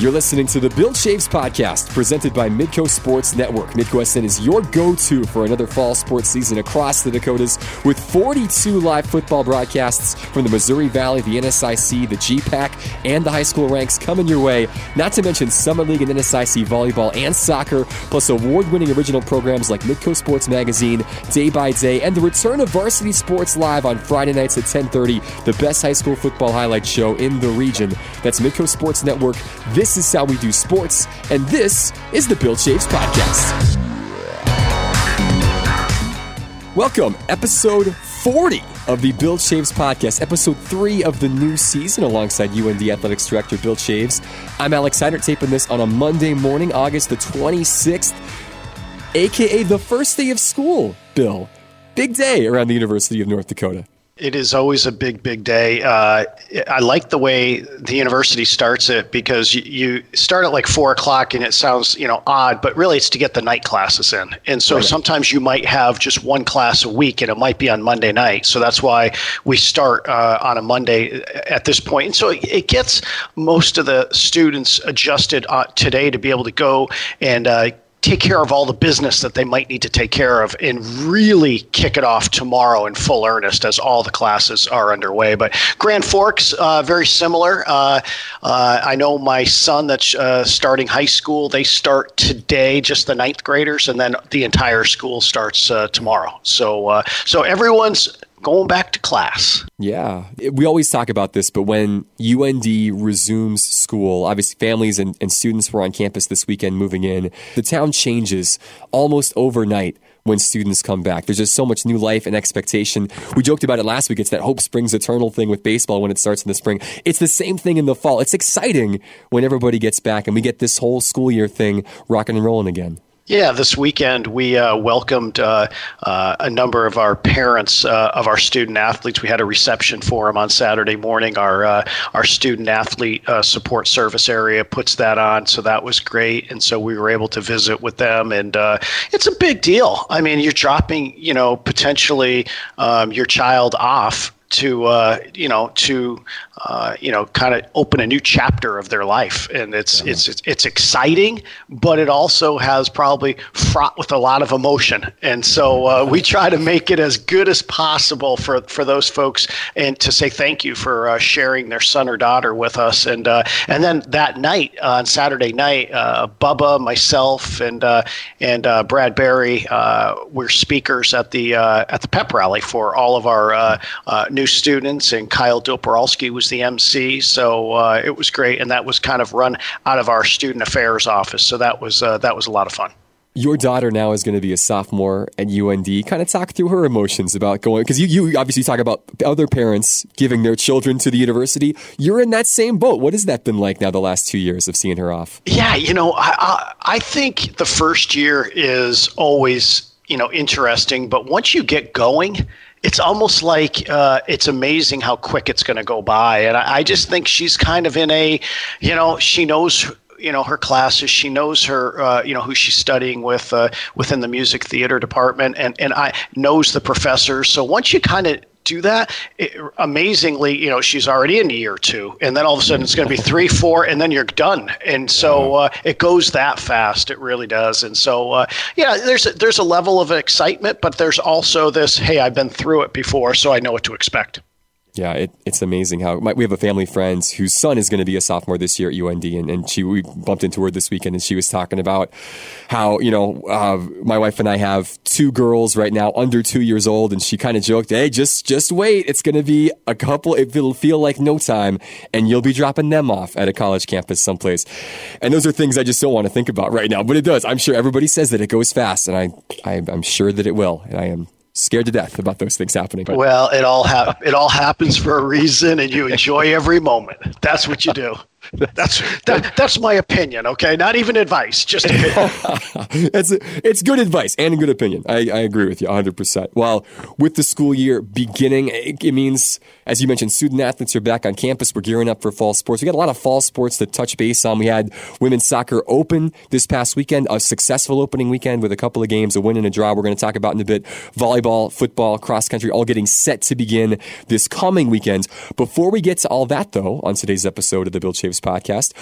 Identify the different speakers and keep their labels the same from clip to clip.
Speaker 1: You're listening to the Bill Chaves podcast presented by Midco Sports Network. Midco SN is your go to for another fall sports season across the Dakotas with 42 live football broadcasts from the Missouri Valley, the NSIC, the GPAC, and the high school ranks coming your way. Not to mention Summit League and NSIC volleyball and soccer, plus award winning original programs like Midco Sports Magazine, Day by Day, and the return of Varsity Sports Live on Friday nights at 1030, the best high school football highlight show in the region. That's Midco Sports Network. This is how we do sports, and this is the Bill Chaves Podcast. Welcome, episode 40 of the Bill Chaves Podcast, episode 3 of the new season, alongside UND Athletics Director Bill Chaves. I'm Alex Seidert, taping this on a Monday morning, August the 26th, aka the first day of school, Bill. Big day around the University of North Dakota.
Speaker 2: It is always a big, big day. Uh, I like the way the university starts it because you, you, start at like four o'clock and it sounds, you know, odd, but really it's to get the night classes in. And so right. sometimes you might have just one class a week and it might be on Monday night. So that's why we start uh, on a Monday at this point. And so it gets most of the students adjusted uh, today to be able to go and uh, take care of all the business that they might need to take care of and really kick it off tomorrow in full earnest as all the classes are underway. But Grand Forks, uh, very similar. Uh, uh, I know my son that's uh, starting high school, they start today, just the ninth graders, and then the entire school starts uh, tomorrow. So, uh, so everyone's going back to class.
Speaker 1: Yeah. We always talk about this, but when UND resumes school, obviously families and, and students were on campus this weekend moving in, the town changes almost overnight when students come back. There's just so much new life and expectation. We joked about it last week. It's that hope springs eternal thing with baseball when it starts in the spring. It's the same thing in the fall. It's exciting when everybody gets back and we get this whole school year thing rocking and rolling again.
Speaker 2: Yeah, this weekend we uh, welcomed uh, uh, a number of our parents uh, of our student athletes. We had a reception for them on Saturday morning. Our uh, our student athlete uh, support service area puts that on, so that was great. And so we were able to visit with them, and it's a big deal. I mean, you're dropping, you know, potentially um, your child off to you know to uh, you know, kind of open a new chapter of their life, and it's, uh-huh. it's it's it's exciting, but it also has probably fraught with a lot of emotion, and so uh, we try to make it as good as possible for for those folks, and to say thank you for uh, sharing their son or daughter with us, and uh, and then that night on Saturday night, Bubba, myself, and and Brad Berry, we're speakers at the at the pep rally for all of our new students, and Kyle Doporalski was the MC, so uh, it was great, and that was kind of run out of our student affairs office. So that was uh, that was a lot of fun.
Speaker 1: Your daughter now is going to be a sophomore at UND. Kind of talk through her emotions about going because you, you obviously talk about other parents giving their children to the university. You're in that same boat. What has that been like now the last two years of seeing her off?
Speaker 2: Yeah, you know, I, I, I think the first year is always you know interesting, but once you get going it's almost like uh, it's amazing how quick it's going to go by. And I, I, just think she's kind of in a, you know, she knows. You know her classes. She knows her. Uh, you know who she's studying with uh, within the music theater department, and and I knows the professors. So once you kind of do that. It, amazingly, you know, she's already in year two, and then all of a sudden it's going to be three, four, and then you're done. And so uh, it goes that fast. It really does. And so, uh, yeah, there's a, there's a level of excitement, but there's also this, hey, I've been through it before, so I know what to expect.
Speaker 1: Yeah, it, it's amazing how my, we have a family friend whose son is going to be a sophomore this year at UND, and, and she we bumped into her this weekend, and she was talking about how you know uh, my wife and I have two girls right now under two years old, and she kind of joked, "Hey, just just wait, it's going to be a couple. It'll feel like no time, and you'll be dropping them off at a college campus someplace." And those are things I just don't want to think about right now, but it does. I'm sure everybody says that it goes fast, and I, I I'm sure that it will, and I am scared to death about those things happening.
Speaker 2: But. Well, it all ha- it all happens for a reason, and you enjoy every moment. That's what you do. That's that, that's my opinion. Okay, not even advice, just
Speaker 1: it's it's good advice and a good opinion. I, I agree with you 100. percent Well, with the school year beginning, it, it, means as you mentioned, student athletes are back on campus. We're gearing up for fall sports. We got a lot of fall sports to touch base on. We had women's soccer open this past weekend, a successful opening weekend with a couple of games, a win and a draw. We're going to talk about in a bit. Volleyball, football, cross country, all getting set to begin this coming weekend. Before we get to all that, though, on today's episode of the Bill Chaves Podcast.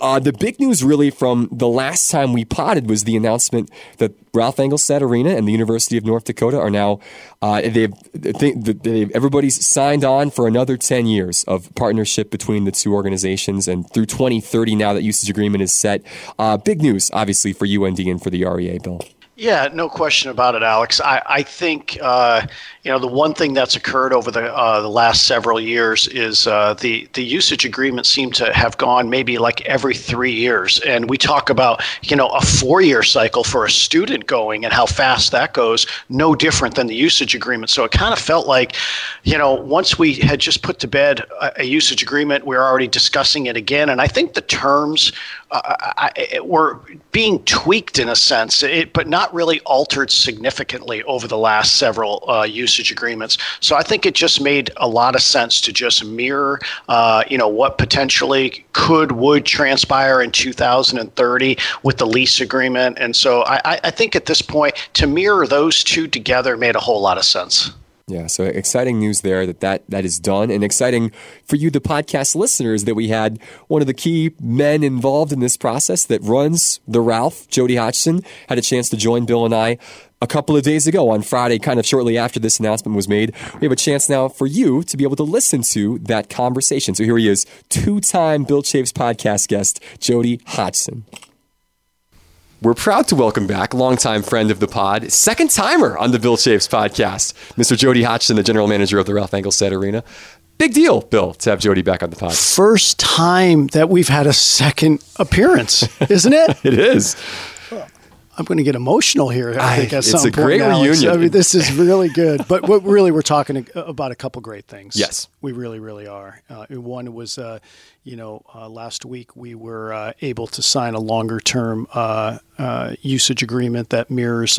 Speaker 1: Uh, the big news, really, from the last time we potted was the announcement that Ralph Engelstad Arena and the University of North Dakota are now uh, they've, they've, everybody's signed on for another ten years of partnership between the two organizations, and through 2030 now that usage agreement is set. Uh, big news, obviously, for UND and for the REA, Bill.
Speaker 2: Yeah, no question about it, Alex. I, I think uh, you know the one thing that's occurred over the uh, the last several years is uh, the the usage agreements seem to have gone maybe like every three years, and we talk about you know a four year cycle for a student going and how fast that goes. No different than the usage agreement. So it kind of felt like, you know, once we had just put to bed a, a usage agreement, we we're already discussing it again, and I think the terms uh, I, were being tweaked in a sense, it, but not really altered significantly over the last several uh, agreements. So I think it just made a lot of sense to just mirror, uh, you know, what potentially could would transpire in 2030 with the lease agreement. And so I, I think at this point, to mirror those two together made a whole lot of sense.
Speaker 1: Yeah, so exciting news there that, that that is done, and exciting for you, the podcast listeners, that we had one of the key men involved in this process that runs the Ralph, Jody Hodgson, had a chance to join Bill and I a couple of days ago on Friday, kind of shortly after this announcement was made. We have a chance now for you to be able to listen to that conversation. So here he is, two time Bill Chaves podcast guest, Jody Hodgson. We're proud to welcome back longtime friend of the pod, second timer on the Bill Chaves podcast, Mr. Jody Hodgson, the general manager of the Ralph Engelstad Arena. Big deal, Bill, to have Jody back on the pod.
Speaker 3: First time that we've had a second appearance, isn't it?
Speaker 1: it is.
Speaker 3: I'm going to get emotional here. I, think at
Speaker 1: some
Speaker 3: point.
Speaker 1: It's a great reunion.
Speaker 3: I mean, this is really good. But what really we're talking about a couple great things.
Speaker 1: Yes,
Speaker 3: we really, really are. Uh, one was, uh, you know, uh, last week we were uh, able to sign a longer term uh, uh, usage agreement that mirrors.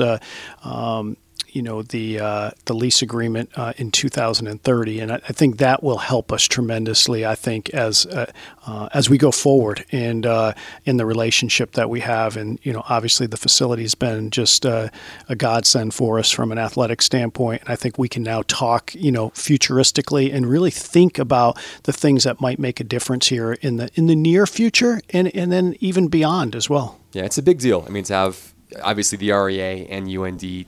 Speaker 3: Um, you know the uh, the lease agreement uh, in 2030, and I, I, think that will help us tremendously. I think as uh, uh as we go forward and uh, in the relationship that we have, and you know obviously the facility's been just uh, a godsend for us from an athletic standpoint, and I think we can now talk you know futuristically and really think about the things that might make a difference here in the in the near future and and then even beyond as well.
Speaker 1: Yeah, it's a big deal. I mean to have obviously the REA and UND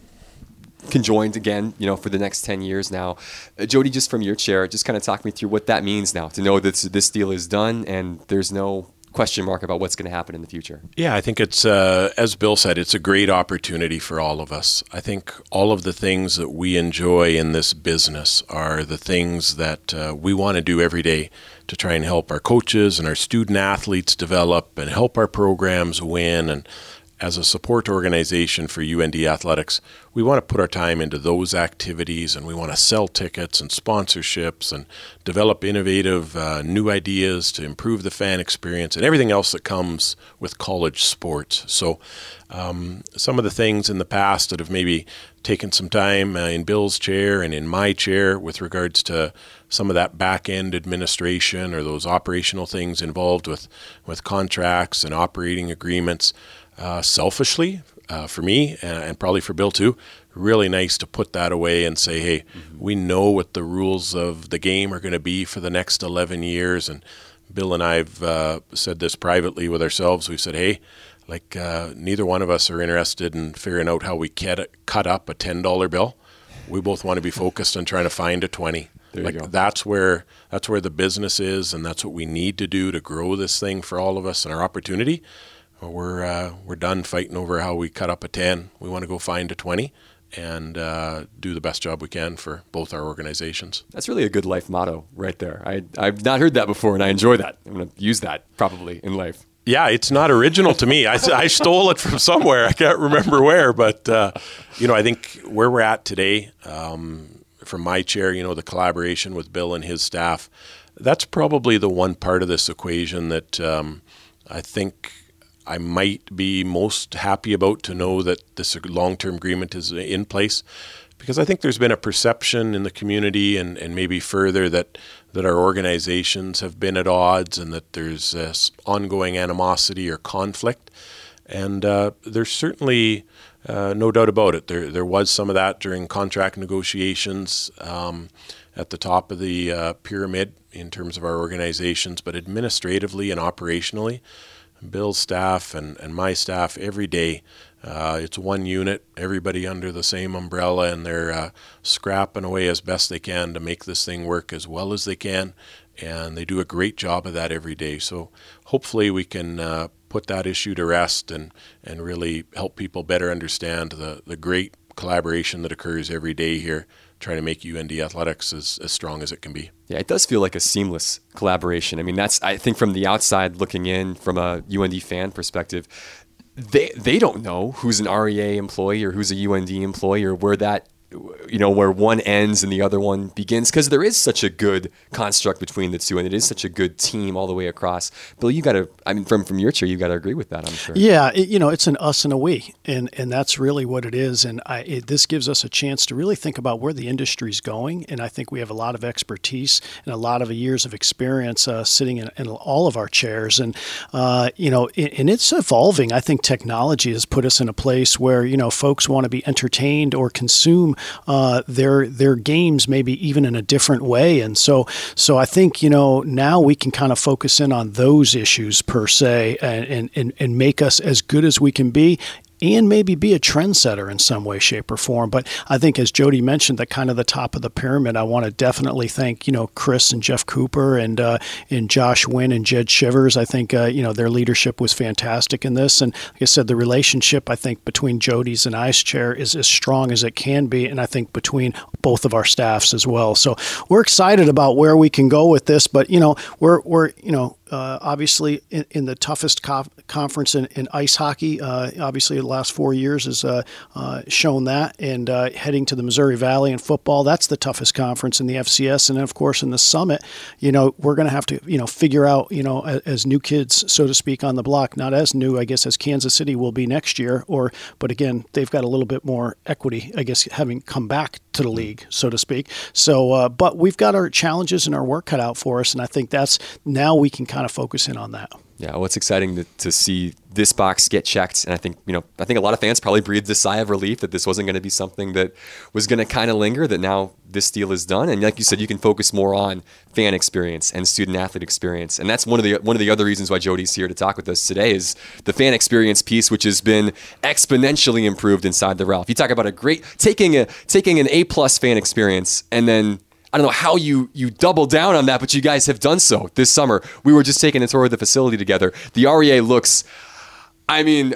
Speaker 1: conjoined again, you know, for the next 10 years now. Uh, Jody, just from your chair, just kind of talk me through what that means now to know that this deal is done and there's no question mark about what's going to happen in the future.
Speaker 4: Yeah, I think it's, uh, as Bill said, it's a great opportunity for all of us. I think all of the things that we enjoy in this business are the things that uh, we want to do every day to try and help our coaches and our student athletes develop and help our programs win and as a support organization for UND Athletics, we want to put our time into those activities and we want to sell tickets and sponsorships and develop innovative uh, new ideas to improve the fan experience and everything else that comes with college sports. So, um, some of the things in the past that have maybe taken some time uh, in Bill's chair and in my chair with regards to some of that back end administration or those operational things involved with, with contracts and operating agreements uh, selfishly uh, for me and, and, probably for Bill too. Really nice to put that away and say, hey, mm-hmm. we know what the rules of the game are going to be for the next 11 years. And Bill and I've uh, said this privately with ourselves. We've said, hey, like uh, neither one of us are interested in figuring out how we cut, cut up a $10 bill. We both want to be focused on trying to find a 20.
Speaker 1: There
Speaker 4: like that's where that's where the business is, and that's what we need to do to grow this thing for all of us and our opportunity we're uh, we're done fighting over how we cut up a 10. We want to go find a 20 and uh, do the best job we can for both our organizations.
Speaker 1: That's really a good life motto right there. I, I've not heard that before, and I enjoy that. I'm going to use that probably in life.
Speaker 4: Yeah, it's not original to me. I, I stole it from somewhere. I can't remember where, but uh, you know, I think where we're at today, um, from my chair, you know, the collaboration with Bill and his staff, that's probably the one part of this equation that um, I think I might be most happy about to know that this long term agreement is in place because I think there's been a perception in the community and, and maybe further that, that our organizations have been at odds and that there's this ongoing animosity or conflict. And uh, there's certainly uh, no doubt about it. There, there was some of that during contract negotiations. Um, at the top of the uh, pyramid in terms of our organizations, but administratively and operationally, Bill's staff and, and my staff every day. Uh, it's one unit, everybody under the same umbrella, and they're uh, scrapping away as best they can to make this thing work as well as they can. And they do a great job of that every day. So hopefully we can uh, put that issue to rest and, and really help people better understand the, the great collaboration that occurs every day here trying to make UND athletics as, as strong as it can be.
Speaker 1: Yeah, it does feel like a seamless collaboration. I mean, that's I think from the outside looking in, from a UND fan perspective, they they don't know who's an REA employee or who's a UND employee or where that you know where one ends and the other one begins because there is such a good construct between the two and it is such a good team all the way across. Bill you got to i mean from from your chair you got to agree with that i'm sure.
Speaker 2: Yeah it, you know it's an us and a we and and that's really what it is and I, it, this gives us a chance to really think about where the industry is going and i think we have a lot of expertise and a lot of years of experience uh, sitting in, in, all of our chairs and uh, you know and it's evolving. I think technology has put us in a place where you know folks want to be entertained or consume uh, their their games maybe even in a different way. And so so I think you know now we can kind of focus in on those issues per se and and, and make us as good as we can be and maybe be a trendsetter in some way, shape, or form. But I think, as Jody mentioned, that kind of the top of the pyramid, I want to definitely thank you know Kris and Jeff Cooper and uh, and Josh Wynne and Jed Shivers. I think uh, you know their leadership was fantastic in this, and like I said, the relationship I think between Jody's and Ice chair is as strong as it can be, and I think between both of our staffs as well. So we're excited about where we can go with this, but you know we're we're you know uh, obviously in, in, the toughest co- conference in, in, ice hockey. Uh, obviously, the last four years has uh, uh shown that. And uh, heading to the Missouri Valley in football, that's the toughest conference in the FCS. And then, of course, in the Summit, you know, we're going to have to, you know, figure out, you know, as, as, new kids, so to speak, on the block. Not as new, I guess, as Kansas City will be next year. Or, but again, they've got a little bit more equity, I guess, having come back to the league, so to speak. So, uh, but we've got our challenges and our work cut out for us. And I think that's now we can kind of focus in on that.
Speaker 1: Yeah, well, it's exciting to, to see this box get checked, and I think you know, I think a lot of fans probably breathed a sigh of relief that this wasn't going to be something that was going to kind of linger. That now this deal is done, and like you said, you can focus more on fan experience and student athlete experience, and that's one of the one of the other reasons why Jody's here to talk with us today is the fan experience piece, which has been exponentially improved inside the Ralph. You talk about a great taking a taking an A plus fan experience and then I don't know how you you double down on that, but you guys have done so this summer. We were just taking a tour of the facility together. The REA looks, I mean,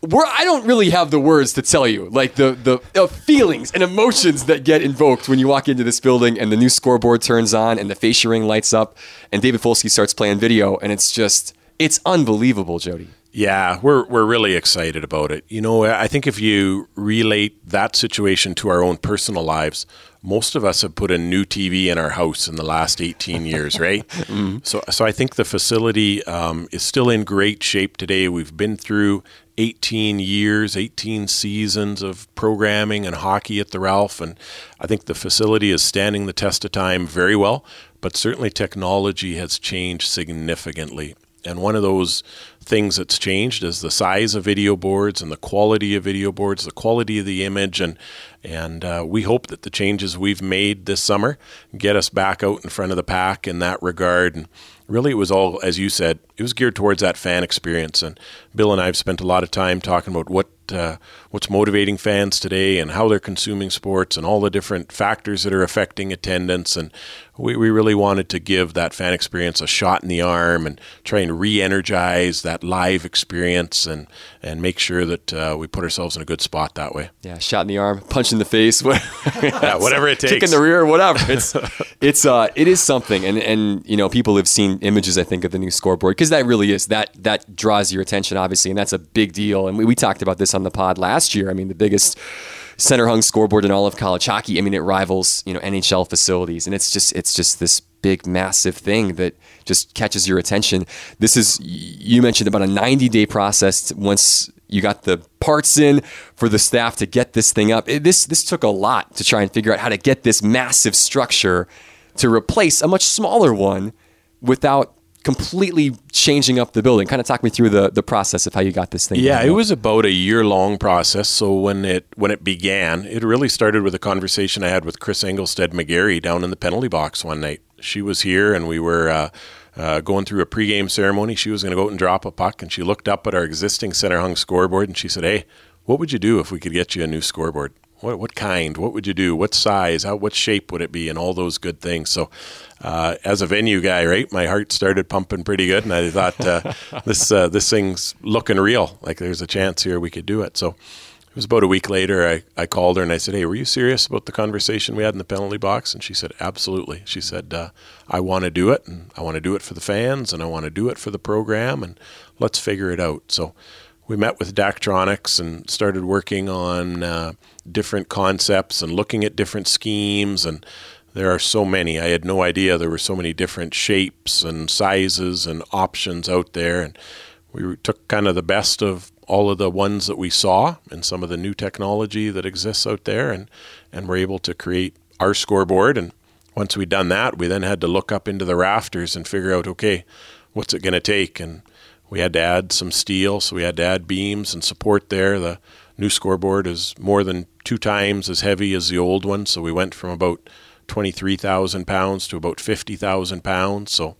Speaker 1: we're, I don't really have the words to tell you, like the the feelings and emotions that get invoked when you walk into this building and the new scoreboard turns on and the fascia ring lights up and David Folsky starts playing video and it's just it's unbelievable, Jody.
Speaker 4: Yeah, we're we're really excited about it. You know, I think if you relate that situation to our own personal lives, most of us have put a new TV in our house in the last 18 years, right? mm-hmm. So, so I think the facility um, is still in great shape today. We've been through 18 years, 18 seasons of programming and hockey at the Ralph, and I think the facility is standing the test of time very well. But certainly, technology has changed significantly. And one of those things that's changed is the size of video boards and the quality of video boards, the quality of the image, and and uh, we hope that the changes we've made this summer get us back out in front of the pack in that regard. And really, it was all, as you said, it was geared towards that fan experience. And Bill and I have spent a lot of time talking about what uh, what's motivating fans today and how they're consuming sports and all the different factors that are affecting attendance. And we, we really wanted to give that fan experience a shot in the arm and try and re-energize that live experience and and make sure that uh, we put ourselves in a good spot that way.
Speaker 1: Yeah, shot in the arm, punch in the face,
Speaker 4: yeah, whatever it takes,
Speaker 1: kick in the rear, whatever. It's it's uh it is something, and and you know people have seen images I think of the new scoreboard because that really is that that draws your attention obviously, and that's a big deal. And we, we talked about this on the pod last year. I mean, the biggest center hung scoreboard in all of college hockey. I mean, it rivals you know NHL facilities, and it's just it's just this big massive thing that just catches your attention. This is you mentioned about a 90 day process once you got the parts in for the staff to get this thing up. It, this this took a lot to try and figure out how to get this massive structure to replace a much smaller one without completely changing up the building. Kind of talk me through the, the process of how you got this thing.
Speaker 4: Yeah, it was about a year long process. So when it when it began, it really started with a conversation I had with Kris Engelstad McGarry down in the penalty box one night. She was here, and we were. Uh, uh, going through a pregame ceremony, she was going to go out and drop a puck, and she looked up at our existing center hung scoreboard and she said, "Hey, what would you do if we could get you a new scoreboard?" What what kind? What would you do? What size? How what shape would it be? And all those good things. So, uh, as a venue guy, right, my heart started pumping pretty good, and I thought uh, this uh, this thing's looking real. Like there's a chance here we could do it. So. It was about a week later. I, I called her and I said, "Hey, were you serious about the conversation we had in the penalty box?" And she said, "Absolutely." She said, uh, "I want to do it, and I want to do it for the fans, and I want to do it for the program, and let's figure it out." So, we met with Daktronics and started working on uh, different concepts and looking at different schemes. And there are so many. I had no idea there were so many different shapes and sizes and options out there. And we took kind of the best of all of the ones that we saw and some of the new technology that exists out there, and and we're able to create our scoreboard. And once we'd done that, we then had to look up into the rafters and figure out, okay, what's it going to take and we had to add some steel, so we had to add beams and support there. The new scoreboard is more than two times as heavy as the old one, so we went from about 23,000 pounds to about 50,000 pounds. So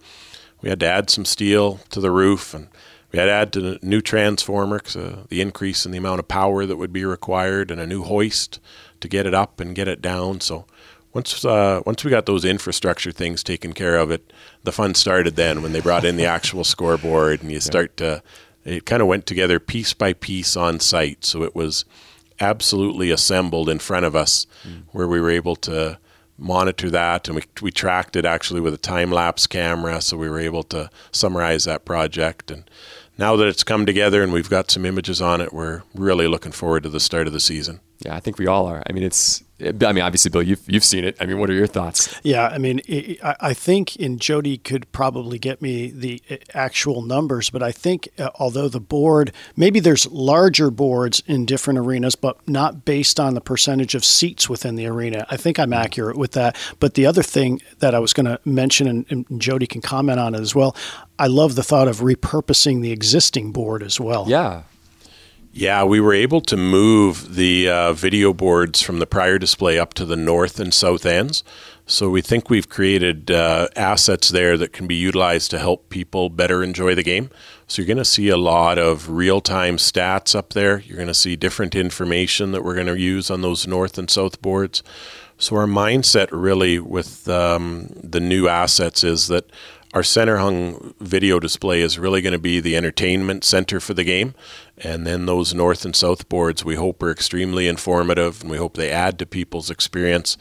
Speaker 4: we had to add some steel to the roof, and we had to add to a new transformer, uh, the increase in the amount of power that would be required, and a new hoist to get it up and get it down. So once uh, once we got those infrastructure things taken care of, it the fun started then when they brought in the actual scoreboard and you start to. It kind of went together piece by piece on site, so it was absolutely assembled in front of us, mm. where we were able to monitor that and we, we tracked it actually with a time lapse camera so we were able to summarize that project and now that it's come together and we've got some images on it we're really looking forward to the start of the season
Speaker 1: yeah i think we all are i mean it's I mean, obviously, Bill, you've you've seen it. I mean, what are your thoughts?
Speaker 3: Yeah, I mean, I think, and Jody could probably get me the uh, actual numbers, but I think uh, although the board, maybe there's larger boards in different arenas, but not based on the percentage of seats within the arena. I think I'm accurate with that. But the other thing that I was going to mention, and, and Jody can comment on it as well. I love the thought of repurposing the existing board as well.
Speaker 1: Yeah,
Speaker 4: yeah, we were able to move the uh, video boards from the prior display up to the north and south ends. So we think we've created uh, assets there that can be utilized to help people better enjoy the game. So you're going to see a lot of real time stats up there. You're going to see different information that we're going to use on those north and south boards. So our mindset really with um, the new assets is that our center hung video display is really going to be the entertainment center for the game. And then those north and south boards we hope are extremely informative and we hope they add to people's experience.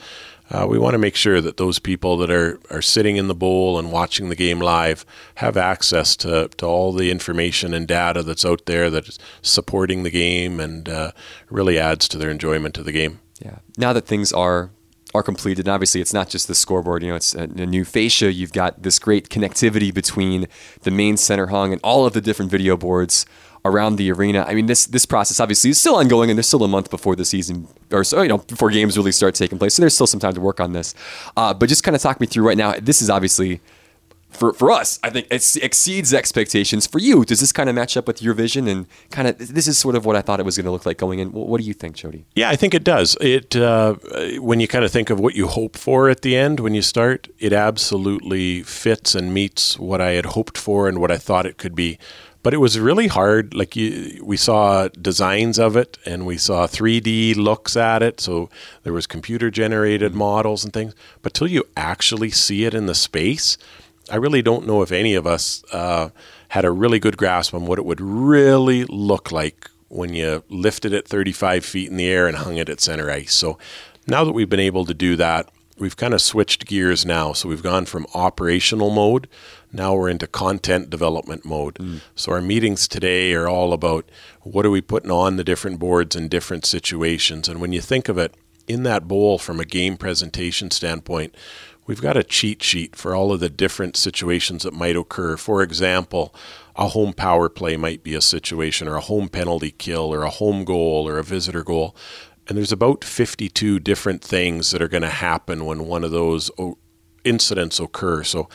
Speaker 4: Uh, we want to make sure that those people that are, are sitting in the bowl and watching the game live have access to, to all the information and data that's out there that is supporting the game and uh, really adds to their enjoyment of the game.
Speaker 1: Yeah. Now that things are are completed. And obviously, it's not just the scoreboard. You know, it's a, a, new fascia. You've got this great connectivity between the main center hung and all of the different video boards around the arena. I mean, this this process obviously is still ongoing, and there's still a month before the season, or so you know, before games really start taking place. So there's still some time to work on this. Uh, but just kind of talk me through right now. This is obviously for, for us, I think it exceeds expectations. For you, does this kind of match up with your vision and kind of this is sort of what I thought it was going to look like going in? What do you think, Jody?
Speaker 4: Yeah, I think it does. It uh, when you kind of think of what you hope for at the end when you start, it absolutely fits and meets what I had hoped for and what I thought it could be. But it was really hard. Like you, we saw designs of it and we saw 3D looks at it. So there was computer generated models and things. But till you actually see it in the space I really don't know if any of us uh, had a really good grasp on what it would really look like when you lifted it 35 feet in the air and hung it at center ice. So now that we've been able to do that, we've kind of switched gears now. So we've gone from operational mode, now we're into content development mode. Mm. So our meetings today are all about what are we putting on the different boards in different situations. And when you think of it, in that bowl from a game presentation standpoint, we've got a cheat sheet for all of the different situations that might occur. For example, a home power play might be a situation, or a home penalty kill, or a home goal, or a visitor goal. And there's about 52 different things that are going to happen when one of those incidents occur. So,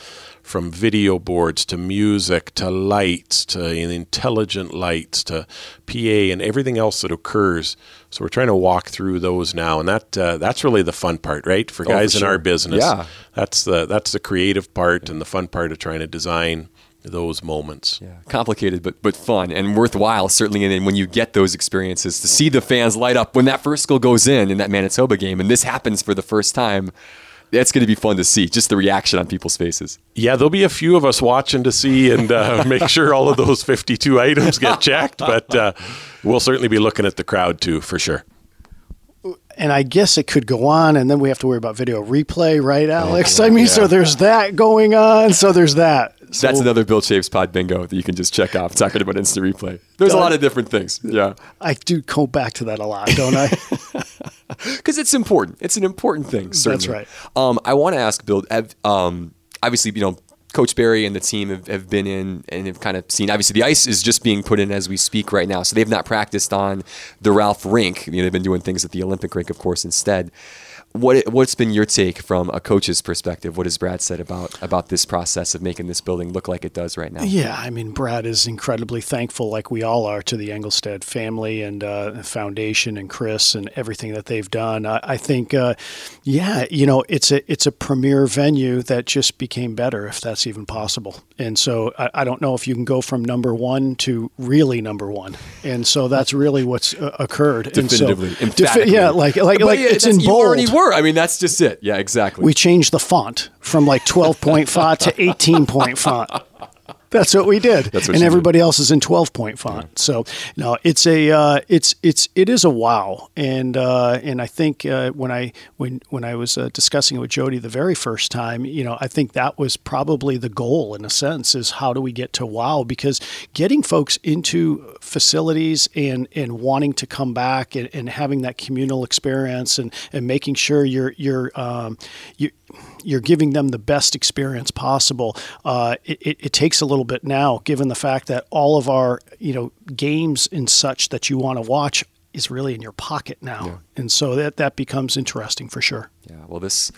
Speaker 4: from video boards to music to lights to intelligent lights to PA and everything else that occurs. So we're trying to walk through those now, and that uh, that's really the fun part, right? For guys
Speaker 1: oh, for
Speaker 4: in our business,
Speaker 1: Yeah.
Speaker 4: that's the that's the creative part and the fun part of trying to design those moments.
Speaker 1: Yeah, complicated but but fun and worthwhile certainly. And then when you get those experiences to see the fans light up when that first goal goes in in that Manitoba game, and this happens for the first time, that's going to be fun to see. Just the reaction on people's faces.
Speaker 4: Yeah, there'll be a few of us watching to see and uh, make sure all of those 52 items get checked, but uh, we'll certainly be looking at the crowd too, for sure.
Speaker 2: and I guess it could go on, and then we have to worry about video replay, right, Alex? I mean, so there's that going on. So there's that. So
Speaker 1: That's another Bill Chaves Pod bingo that you can just check off. Talking about instant replay. There's a lot of different things. Yeah.
Speaker 2: I do go back to that a lot, don't I?
Speaker 1: because it's important. It's an important thing. Certainly.
Speaker 2: right.
Speaker 1: Um, I want to ask Bill. Um, obviously, you know, Coach Berry and the team have, have been in and have kind of seen. Obviously, the ice is just being put in as we speak right now, so they've not practiced on the Ralph rink. You know, they've been doing things at the Olympic rink, of course, instead. What what's been your take from a coach's perspective? What has Brad said about about this process of making this building look like it does right now?
Speaker 2: Yeah, I mean, Brad is incredibly thankful, like we all are, to the Engelstad family and uh, foundation and Kris and everything that they've done. I, I think, uh, yeah, you know, it's a it's a premier venue that just became better, if that's even possible. And so I, I don't know if you can go from number one to really number one. And so that's really what's uh, occurred. And so-
Speaker 1: Definitively,
Speaker 2: Defi- yeah, like like
Speaker 1: But
Speaker 2: like
Speaker 1: yeah,
Speaker 2: it's in bold.
Speaker 1: Were. I mean, that's just it. Yeah, exactly.
Speaker 2: we changed the font from like 12 point font to 18 point font. That's what we did,
Speaker 1: That's what
Speaker 2: and everybody else is in 12 point font. So no, it's a uh, it's it's it is a wow, and uh, and I think uh, when I when when I was uh, discussing it with Jody the very first time, you know, I think that was probably the goal in a sense is how do we get to wow? Because getting folks into facilities and and wanting to come back and, and having that communal experience and and making sure you're you're um, you you're giving them the best experience possible. Uh, it, it, it takes a little bit now, given the fact that all of our you know games and such that you want to watch is really in your pocket now, and so that that becomes interesting for sure.
Speaker 1: Yeah, well, this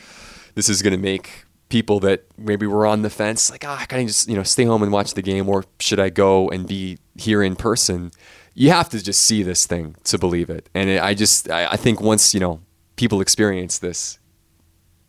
Speaker 1: this is going to make people that maybe were on the fence, like, ah, can I just you know stay home and watch the game, or should I go and be here in person? You have to just see this thing to believe it, and it, I just I, I think once you know people experience this,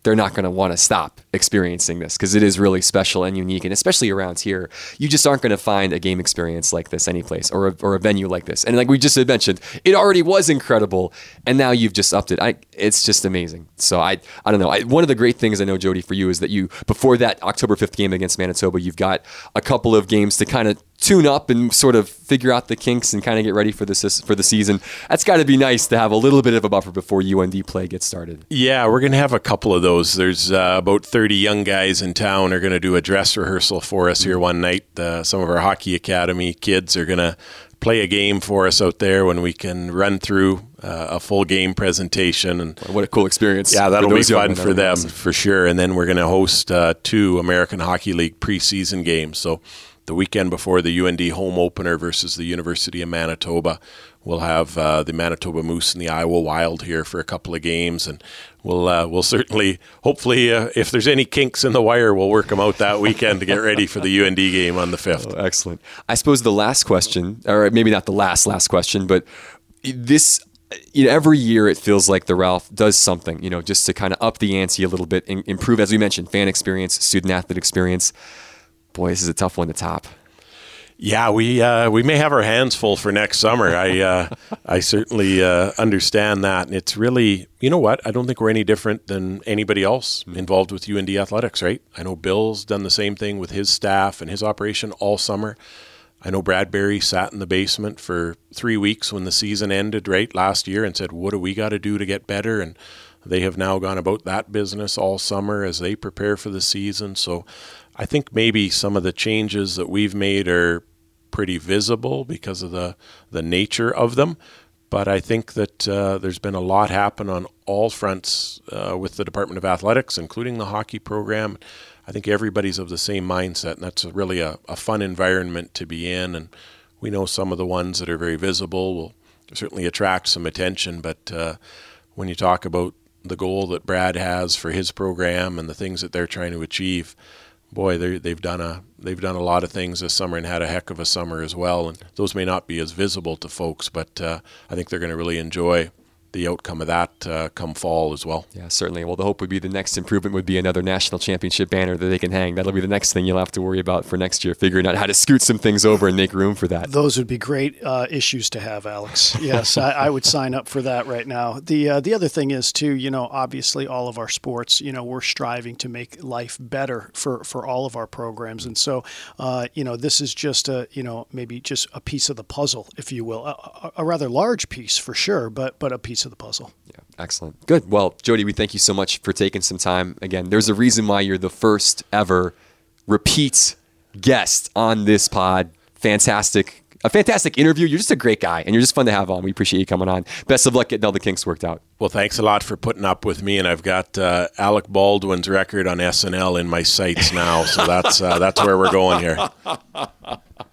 Speaker 1: they're not going to want to stop experiencing this because it is really special and unique. And especially around here, you just aren't going to find a game experience like this anyplace or a, or a venue like this. And like we just mentioned, it already was incredible, and now you've just upped it. I, it's just amazing. So I, I don't know. I, one of the great things I know, Jody, for you is that you before that October fifth game against Manitoba, you've got a couple of games to kind of tune up and sort of figure out the kinks and kind of get ready for this for the season. That's got to be nice to have a little bit of a buffer before UND play gets started.
Speaker 4: Yeah, we're going to have a couple of those. There's uh, about 30 young guys in town are going to do a dress rehearsal for us here one night. Uh, some of our hockey academy kids are going to play a game for us out there when we can run through uh, a full game presentation and
Speaker 1: What a cool experience!
Speaker 4: yeah, that'll be fun for them
Speaker 1: awesome.
Speaker 4: for sure. And then we're going to host uh, two American Hockey League preseason games. So the weekend before the UND home opener versus the University of Manitoba, we'll have uh, the Manitoba Moose and the Iowa Wild here for a couple of games, and we'll uh, we'll certainly, hopefully, uh, if there's any kinks in the wire, we'll work them out that weekend to get ready for the UND game on the fifth.
Speaker 1: Oh, excellent. I suppose the last question, or maybe not the last last question, but this. You know, every year it feels like the Ralph does something, you know, just to kind of up the ante a little bit, and improve, as we mentioned, fan experience, student athlete experience. Boy, this is a tough one to top.
Speaker 4: Yeah, we uh, we may have our hands full for next summer. I uh, I certainly uh, understand that, and it's really you know what I don't think we're any different than anybody else involved with UND athletics, right? I know Bill's done the same thing with his staff and his operation all summer. I know Brad Berry sat in the basement for three weeks when the season ended, right last year, and said, "What do we got to do to get better?" and they have now gone about that business all summer as they prepare for the season. So I think maybe some of the changes that we've made are pretty visible because of the, the nature of them. But I think that uh, there's been a lot happen on all fronts uh, with the Department of Athletics, including the hockey program. I think everybody's of the same mindset, and that's really a, a fun environment to be in. And we know some of the ones that are very visible will certainly attract some attention. But uh, when you talk about the goal that Brad has for his program and the things that they're trying to achieve, boy, they've done a they've done a lot of things this summer and had a heck of a summer as well. And those may not be as visible to folks, but uh, I think they're going to really enjoy the outcome of that uh, come fall as well.
Speaker 1: Yeah, certainly. Well, the hope would be the next improvement would be another national championship banner that they can hang. That'll be the next thing you'll have to worry about for next year, figuring out how to scoot some things over and make room for that.
Speaker 3: Those would be great uh, issues to have, Alex. Yes, I, I, would sign up for that right now. The uh, the other thing is too, you know, obviously all of our sports, you know, we're striving to make life better for for all of our programs, and so, uh, you know, this is just a, you know, maybe just a piece of the puzzle, if you will, a, a rather large piece for sure, but but a piece of the puzzle.
Speaker 1: Yeah, excellent. Good. Well, Jody, we thank you so much for taking some time. Again, there's a reason why you're the first ever repeat guest on this pod. Fantastic. A fantastic interview. You're just a great guy, and you're just fun to have on. We appreciate you coming on. Best of luck getting all the kinks worked out.
Speaker 4: Well, thanks a lot for putting up with me, and I've got uh, Alec Baldwin's record on SNL in my sights now, so that's uh, that's where we're going here.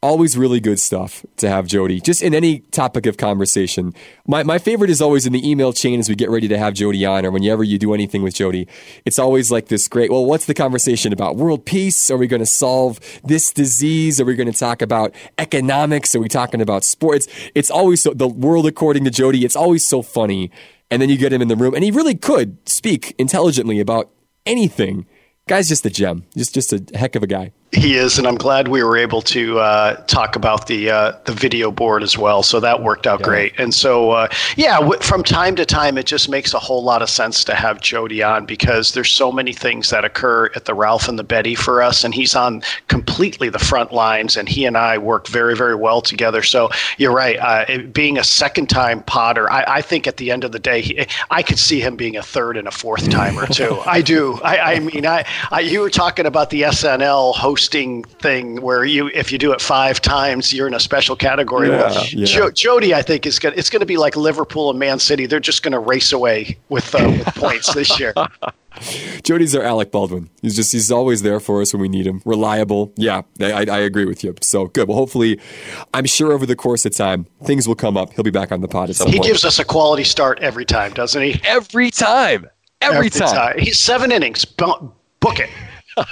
Speaker 1: always really good stuff to have Jody, just in any topic of conversation. My, my favorite is always in the email chain as we get ready to have Jody on, or whenever you do anything with Jody. It's always like this great, well, what's the conversation about? World peace? Are we going to solve this disease? Are we going to talk about economics? Are we talking about sports? It's always so, the world according to Jody, it's always so funny. And then you get him in the room, and he really could speak intelligently about anything. Guy's just a gem, just, just a heck of a guy.
Speaker 2: He is, and I'm glad we were able to uh, talk about the uh, the video board as well. So that worked out yeah. great. And so, uh, yeah, w- from time to time, it just makes a whole lot of sense to have Jody on because there's so many things that occur at the Ralph and the Betty for us, and he's on completely the front lines, and he and I work very, very well together. So you're right. Uh, it, being a second time Potter, I, I, think at the end of the day, he, I could see him being a third and a fourth timer too. I do. I, I mean, I, I you were talking about the SNL host hosting thing where you if you do it five times you're in a special category. Yeah, well, yeah. Jo- Jody, I think is going it's going to be like Liverpool and Man City. They're just going to race away with, uh, with points this year.
Speaker 1: Jody's our Alec Baldwin. He's just he's always there for us when we need him. Reliable. Yeah, I, I agree with you. So good. Well, hopefully, I'm sure over the course of time things will come up. He'll be back on the pod at some
Speaker 2: he
Speaker 1: point.
Speaker 2: He gives us a quality start every time, doesn't he?
Speaker 1: Every time. Every, every time. time.
Speaker 2: He's seven innings. Book it.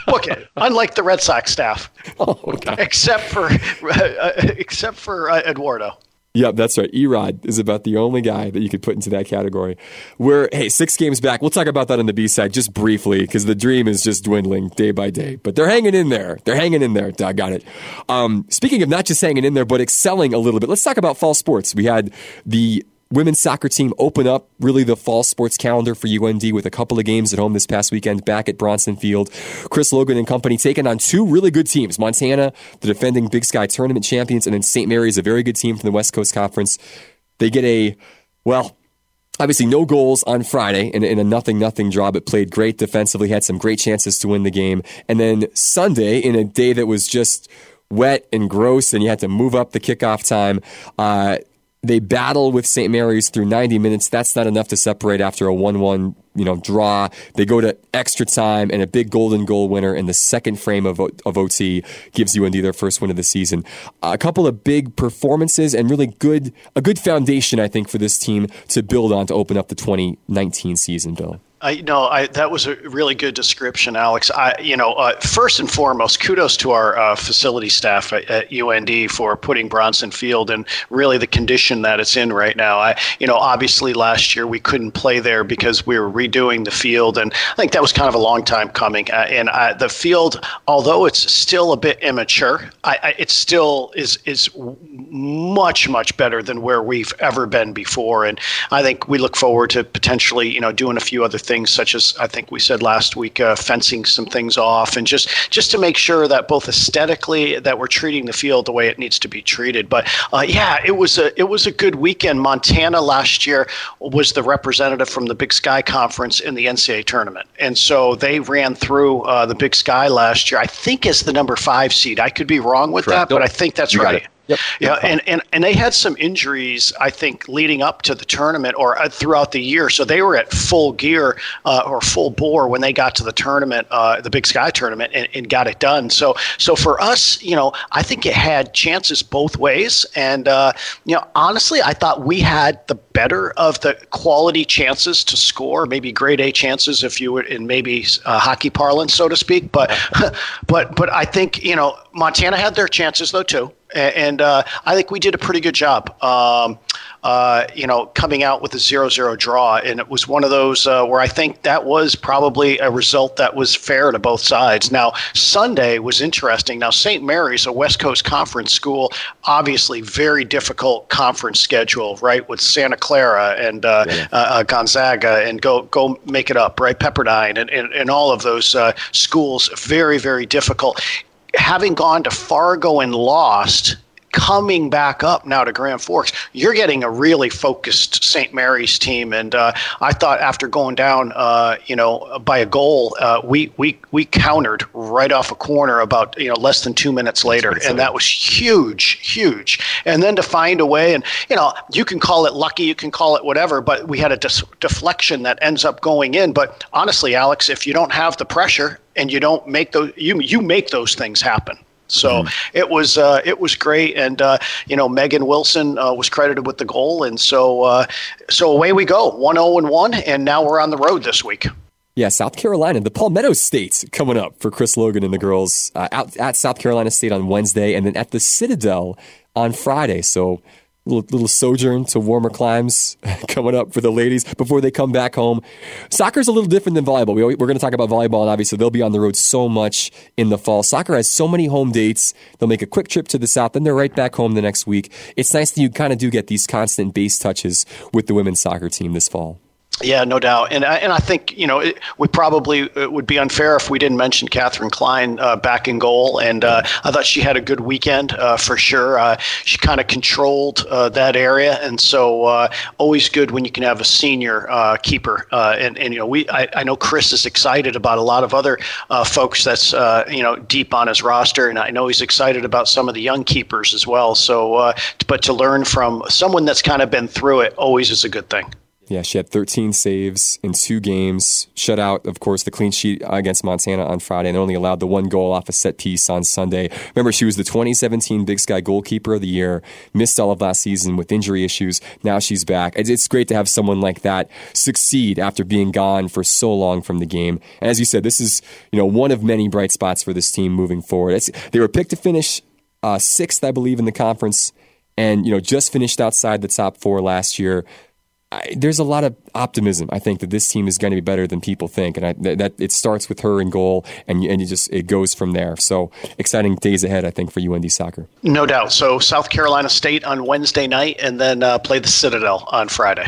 Speaker 2: Book it. Unlike the Red Sox staff, oh, except for uh, except for uh, Eduardo.
Speaker 1: Yep, that's right. Erod is about the only guy that you could put into that category. We're hey, six games back. We'll talk about that on the B side just briefly because the dream is just dwindling day by day. But they're hanging in there. They're hanging in there. I got it. Um, speaking of not just hanging in there, but excelling a little bit. Let's talk about fall sports. We had the women's soccer team open up really the fall sports calendar for UND with a couple of games at home this past weekend back at Bronson Field. Chris Logan and company taking on two really good teams Montana, the defending Big Sky tournament champions, and then St. Mary's, a very good team from the West Coast Conference. They get a, well, obviously no goals on Friday in, in, a nothing nothing draw, but played great defensively, had some great chances to win the game. And then Sunday, in a day that was just wet and gross, and you had to move up the kickoff time. Uh, they battle with St. Mary's through 90 minutes. That's not enough to separate after a 1-1, you know, draw. They go to extra time and a big golden goal winner in the second frame of, of OT gives UND their first win of the season. A couple of big performances and really good a good foundation I think for this team to build on to open up the 2019 season, Bill.
Speaker 2: I know I, that was a really good description, Alex. I, you know, uh, first and foremost, kudos to our uh, facility staff at, at, UND for putting Bronson Field in really the condition that it's in right now. I, you know, obviously last year we couldn't play there because we were redoing the field, and I think that was kind of a long time coming. Uh, and uh, the field, although it's still a bit immature, I, I, it still is is much much better than where we've ever been before. And I think we look forward to potentially, you know, doing a few other things such as I think we said last week, uh, fencing some things off, and just just to make sure that both aesthetically that we're treating the field the way it needs to be treated. But uh, yeah, it was a it was a good weekend. Montana last year was the representative from the Big Sky Conference in the NCAA tournament, and so they ran through uh, the Big Sky last year. I think as the number five seed. I could be wrong with Correct. that, but I think that's
Speaker 1: you
Speaker 2: right. Yep. Yeah, and, and and they had some injuries, I think, leading up to the tournament or uh, throughout the year. So they were at full gear uh, or full bore when they got to the tournament, uh, the Big Sky tournament, and, and, got it done. So so for us, you know, I think it had chances both ways. And uh, you know, honestly, I thought we had the better of the quality chances to score, maybe grade A chances if you were in maybe uh, hockey parlance, so to speak. But but but I think you know Montana had their chances though too and uh, I think we did a pretty good job. Um, uh, you know, coming out with a zero-zero draw, and it was one of those uh, where I think that was probably a result that was fair to both sides. Now, Sunday was interesting. Now, St. Mary's, a West Coast Conference school, obviously very difficult conference schedule, right? With Santa Clara and uh, yeah. Uh, uh, Gonzaga, and go go make it up, right? Pepperdine, and and, and all of those schools, very very difficult having gone to Fargo and lost, coming back up now to Grand Forks, you're getting a really focused St. Mary's team. And uh, I thought after going down, uh, you know, by a goal, uh, we we we countered right off a corner about you know less than two minutes later, and that was huge, huge. And then to find a way, and you know, you can call it lucky, you can call it whatever, but we had a dis- deflection that ends up going in. But honestly, Alex, if you don't have the pressure and you don't make those, you you make those things happen. So mm-hmm. it was uh, it was great, and uh, you know Megan Wilson uh, was credited with the goal, and so uh, so away we go, one zero oh and one, and now we're on the road this week.
Speaker 1: Yeah, South Carolina, the Palmetto State coming up for Chris Logan and the girls uh, out at South Carolina State on Wednesday, and then at the Citadel on Friday. So little, little sojourn to warmer climes coming up for the ladies before they come back home. Soccer's a little different than volleyball. We, we're going to talk about volleyball, and obviously they'll be on the road so much in the fall. Soccer has so many home dates. They'll make a quick trip to the south, then they're right back home the next week. It's nice that you kind of do get these constant base touches with the women's soccer team this fall.
Speaker 2: Yeah, no doubt, and I, and I think you know it, we probably it would be unfair if we didn't mention Catherine Klein uh, back in goal, and uh, I thought she had a good weekend uh, for sure. Uh, she kind of controlled uh, that area, and so uh, always good when you can have a senior keeper. and and you know we I, I know Chris is excited about a lot of other folks that's you know deep on his roster, and I know he's excited about some of the young keepers as well. So, but to learn from someone that's kind of been through it always is a good thing.
Speaker 1: Yeah, she had 13 saves in two games. Shut out, of course, the clean sheet against Montana on Friday and only allowed the one goal off a set piece on Sunday. Remember, she was the 2017 Big Sky goalkeeper of the year, missed all of last season with injury issues. Now she's back. It's great to have someone like that succeed after being gone for so long from the game. And as you said, this is, you know, one of many bright spots for this team moving forward. It's, they were picked to finish uh, sixth, I believe, in the conference and, you know, just finished outside the top four last year. I, there's a lot of optimism. I think that this team is going to be better than people think, and I, that, that, it starts with her in goal, and and you just it goes from there. So exciting days ahead, I think, for UND soccer.
Speaker 2: No doubt. So South Carolina State on Wednesday night, and then uh, play the Citadel on Friday.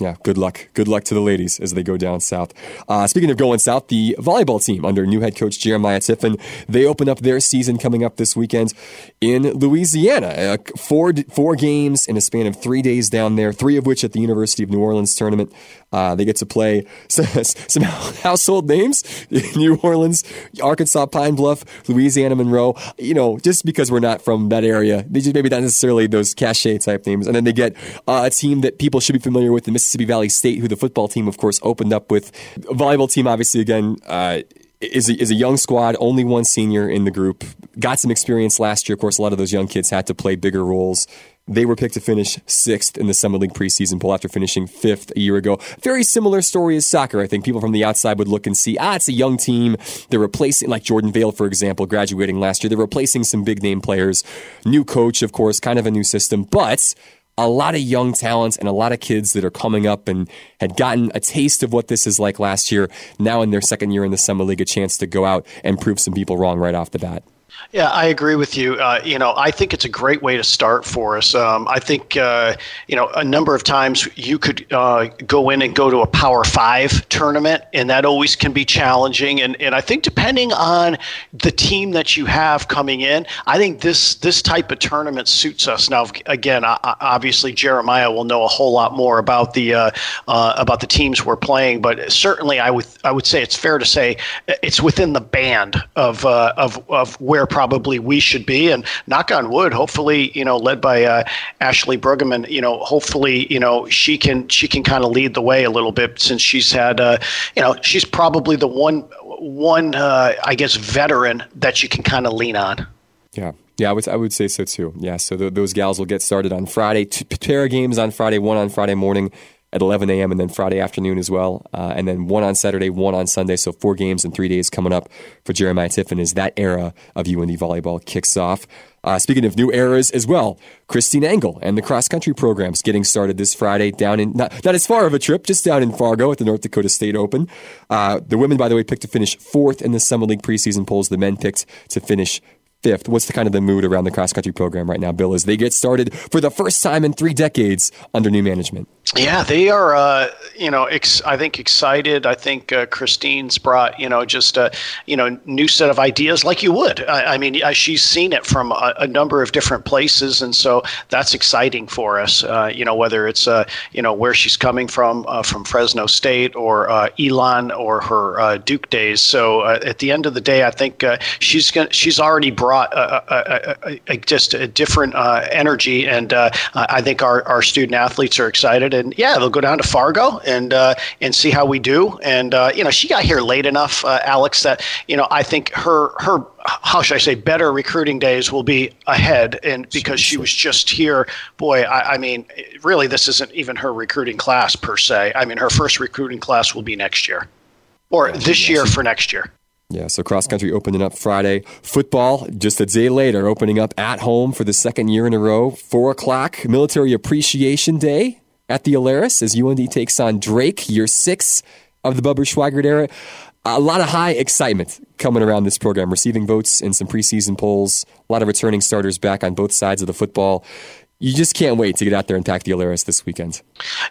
Speaker 1: Yeah, good luck. Good luck to the ladies as they go down south. Uh, speaking of going south, the volleyball team under new head coach Jeremiah Tiffin, they open up their season coming up this weekend in Louisiana. Uh, four four games in a span of three days down there, three of which at the University of New Orleans tournament. Uh, they get to play some, household names: New Orleans, Arkansas, Pine Bluff, Louisiana, Monroe. You know, just because we're not from that area, they just maybe not necessarily those cachet type names. And then they get uh, a team that people should be familiar with, the Mississippi Valley State, who the football team, of course, opened up with. A Volleyball team, obviously, again. Uh, is a, is a young squad, only one senior in the group. Got some experience last year. Of course, a lot of those young kids had to play bigger roles. They were picked to finish sixth in the Summit League preseason poll after finishing fifth a year ago. Very similar story as soccer. I think people from the outside would look and see, ah, it's a young team. They're replacing, like Jordan Vale, for example, graduating last year. They're replacing some big name players. New coach, of course, kind of a new system, but a lot of young talents and a lot of kids that are coming up and had gotten a taste of what this is like last year. Now in their second year in the Summit League, a chance to go out and prove some people wrong right off the bat.
Speaker 2: Yeah, I agree with you. Uh, you know, I think it's a great way to start for us. Um, I think, uh, you know, a number of times you could uh, go in and go to a Power Five tournament, and that always can be challenging. And, and I think depending on the team that you have coming in, I think this this type of tournament suits us. Now, again, obviously Jeremiah will know a whole lot more about the uh, uh, about the teams we're playing, but certainly I would I would say it's fair to say it's within the band of uh, of of where probably we should be. And knock on wood, hopefully, you know, led by uh, Ashley Brueggemann, you know, hopefully, you know, she can she can kind of lead the way a little bit since she's had, uh, you know, she's probably the one one uh, I guess veteran that you can kind of lean on.
Speaker 1: Yeah. Yeah, I would, I would say so too. Yeah, so th- those gals will get started on Friday. Two pair of games on Friday, one on Friday morning at 11 a.m. and then Friday afternoon as well. Uh, and then one on Saturday, one on Sunday. So four games in three days coming up for Jeremiah Tiffin as that era of UND volleyball kicks off. Uh, speaking of new eras as well, Christine Engel and the cross country programs getting started this Friday down in, not, not as far of a trip, just down in Fargo at the North Dakota State Open. Uh, the women, by the way, picked to finish fourth in the Summit League preseason polls. The men picked to finish fifth. What's the kind of the mood around the cross country program right now, Bill, as they get started for the first time in three decades under new management?
Speaker 2: Yeah, they are. Uh, you know, ex- I think excited. I think uh, Christine's brought you know just a you know new set of ideas, like you would. I, I mean, she's seen it from a, a, number of different places, and so that's exciting for us. Uh, you know, whether it's uh, you know where she's coming from, uh, from Fresno State or uh, Elon or her Duke days. So at the end of the day, I think she's gonna, she's already brought a, a, a, just a different energy, and I think our our student athletes are excited and yeah, they'll go down to Fargo and uh, and see how we do. And uh, you know, she got here late enough, uh, Alex, that you know I think her her how should I say better recruiting days will be ahead. And because she was just here, boy, I, I mean, really, this isn't even her recruiting class per se. I mean, her first recruiting class will be next year, or this year for next year.
Speaker 1: Yeah, so cross country opening up Friday. Football just a day later, opening up at home for the second year in a row. Four o'clock, Military Appreciation Day at the Alerus as UND takes on Drake, year six of the Bubba Schweigert era. A lot of high excitement coming around this program, receiving votes in some preseason polls, a lot of returning starters back on both sides of the football. You just can't wait to get out there and pack the Alerus this weekend.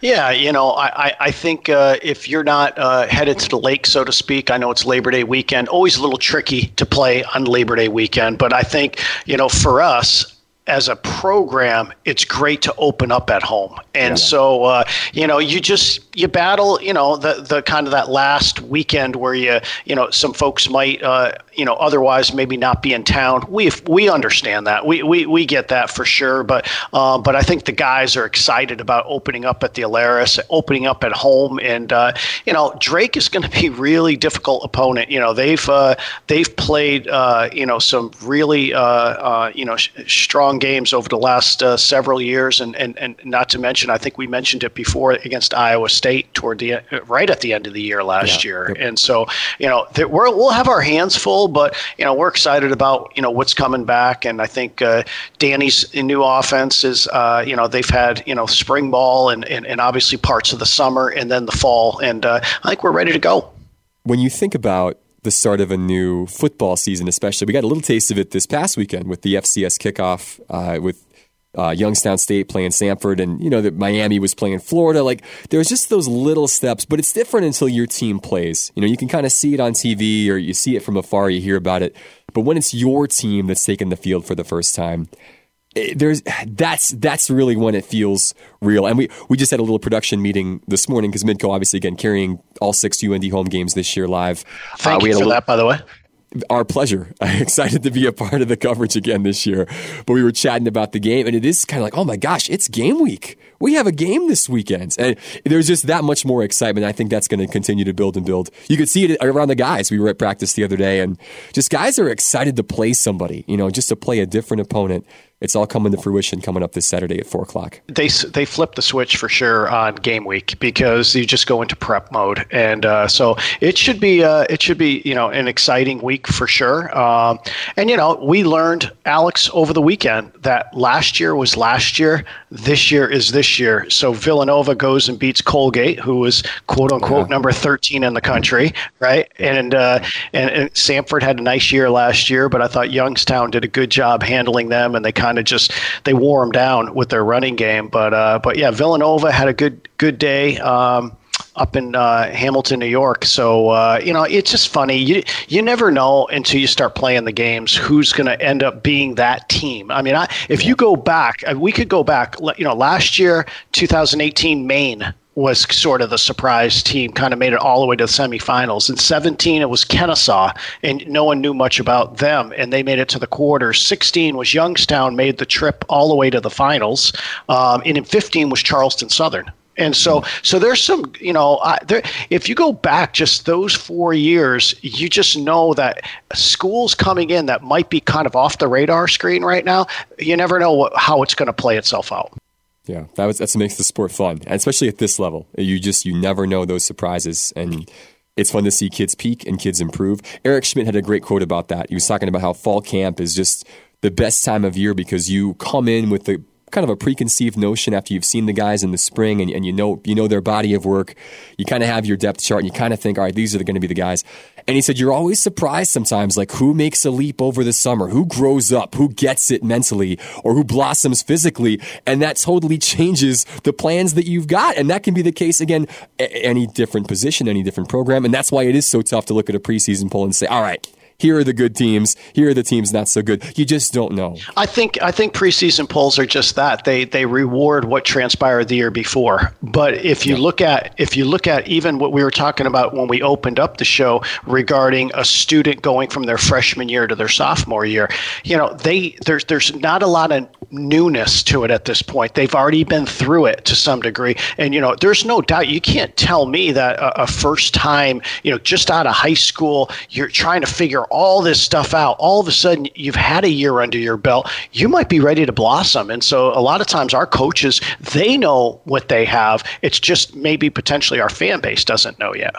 Speaker 2: Yeah, you know, I, I think uh, if you're not uh, headed to the lake, so to speak, I know it's Labor Day weekend, always a little tricky to play on Labor Day weekend, but I think, you know, for us, as a program, it's great to open up at home. And yeah. so, uh, you know, you just you battle, you know, the the kind of that last weekend where you, you know, some folks might, uh, you know, otherwise maybe not be in town. We we understand that. We we, we get that for sure. But uh, but I think the guys are excited about opening up at the Alerus, opening up at home, and uh, you know, Drake is going to be really difficult opponent. You know, they've uh, they've played, uh, you know, some really, you know, sh- strong games over the last uh, several years, and, and, and not to mention, I think we mentioned it before against Iowa State toward the right at the end of the year last yeah. year, and so you know we will have our hands full, but you know we're excited about you know what's coming back, and I think uh, Danny's new offense is uh, you know they've had you know spring ball and, and, and obviously parts of the summer and then the fall, and uh, I think we're ready to go.
Speaker 1: When you think about the start of a new football season, especially. We got a little taste of it this past weekend with the FCS kickoff uh, with uh, Youngstown State playing Samford, and you know that Miami was playing Florida. Like there's just those little steps, but it's different until your team plays. You know, you can kind of see it on TV or you see it from afar, you hear about it, but when it's your team that's taking the field for the first time, there's that's that's really when it feels real. And we we just had a little production meeting this morning because Midco obviously again carrying all six UND home games this year live.
Speaker 2: Thank uh, you for little, that, by the way.
Speaker 1: Our pleasure. I'm excited to be a part of the coverage again this year. But we were chatting about the game, and it is kind of like, oh my gosh, it's game week. We have a game this weekend, and there's just that much more excitement. I think that's going to continue to build and build. You could see it around the guys. We were at practice the other day, and just guys are excited to play somebody. You know, just to play a different opponent it's all coming to fruition coming up this Saturday at four o'clock.
Speaker 2: They they flip the switch for sure on game week because you just go into prep mode, and uh, so it should be uh, it should be you know an exciting week for sure. Um, and you know we learned Alex over the weekend that last year was last year, this year is this year. So Villanova goes and beats Colgate, who was quote unquote yeah. number thirteen in the country, right? And, uh, and and Samford had a nice year last year, but I thought Youngstown did a good job handling them, and they kind kind of just they wore them down with their running game. But uh, but yeah, Villanova had a good good day. Um, up in uh, Hamilton, New York. So uh, you know, it's just funny. You you never know until you start playing the games who's going to end up being that team. I mean, I, if you go back, uh, we could go back. You know, last year, 2018, Maine was sort of the surprise team, kind of made it all the way to the semifinals. In 17, it was Kennesaw, and no one knew much about them, and they made it to the quarters. 16 was Youngstown, made the trip all the way to the finals. Um, and in 15 was Charleston Southern. And so, so there's some, you know, there, if you go back just those four years, you just know that schools coming in that might be kind of off the radar screen right now, you never know what, how it's going to play itself out.
Speaker 1: Yeah, that was that's what makes the sport fun, and especially at this level, you just you never know those surprises, and it's fun to see kids peak and kids improve. Eric Schmidt had a great quote about that. He was talking about how fall camp is just the best time of year because you come in with the kind of a preconceived notion after you've seen the guys in the spring and, and you know you know their body of work. You kind of have your depth chart and you kind of think, all right, these are going to be the guys. And he said, you're always surprised sometimes, like who makes a leap over the summer, who grows up, who gets it mentally, or who blossoms physically. And that totally changes the plans that you've got. And that can be the case again, any different position, any different program. And that's why it is so tough to look at a preseason poll and say, all right, here are the good teams, here are the teams not so good. You just don't know.
Speaker 2: I think I think preseason polls are just that. They they reward what transpired the year before. But if you yeah. look at if you look at even what we were talking about when we opened up the show regarding a student going from their freshman year to their sophomore year, you know, they there's there's not a lot of newness to it at this point. They've already been through it to some degree. And you know, there's no doubt you can't tell me that a, a first time, you know, just out of high school, you're trying to figure all this stuff out, all of a sudden you've had a year under your belt, you might be ready to blossom. And so a lot of times our coaches, they know what they have. It's just maybe potentially our fan base doesn't know yet.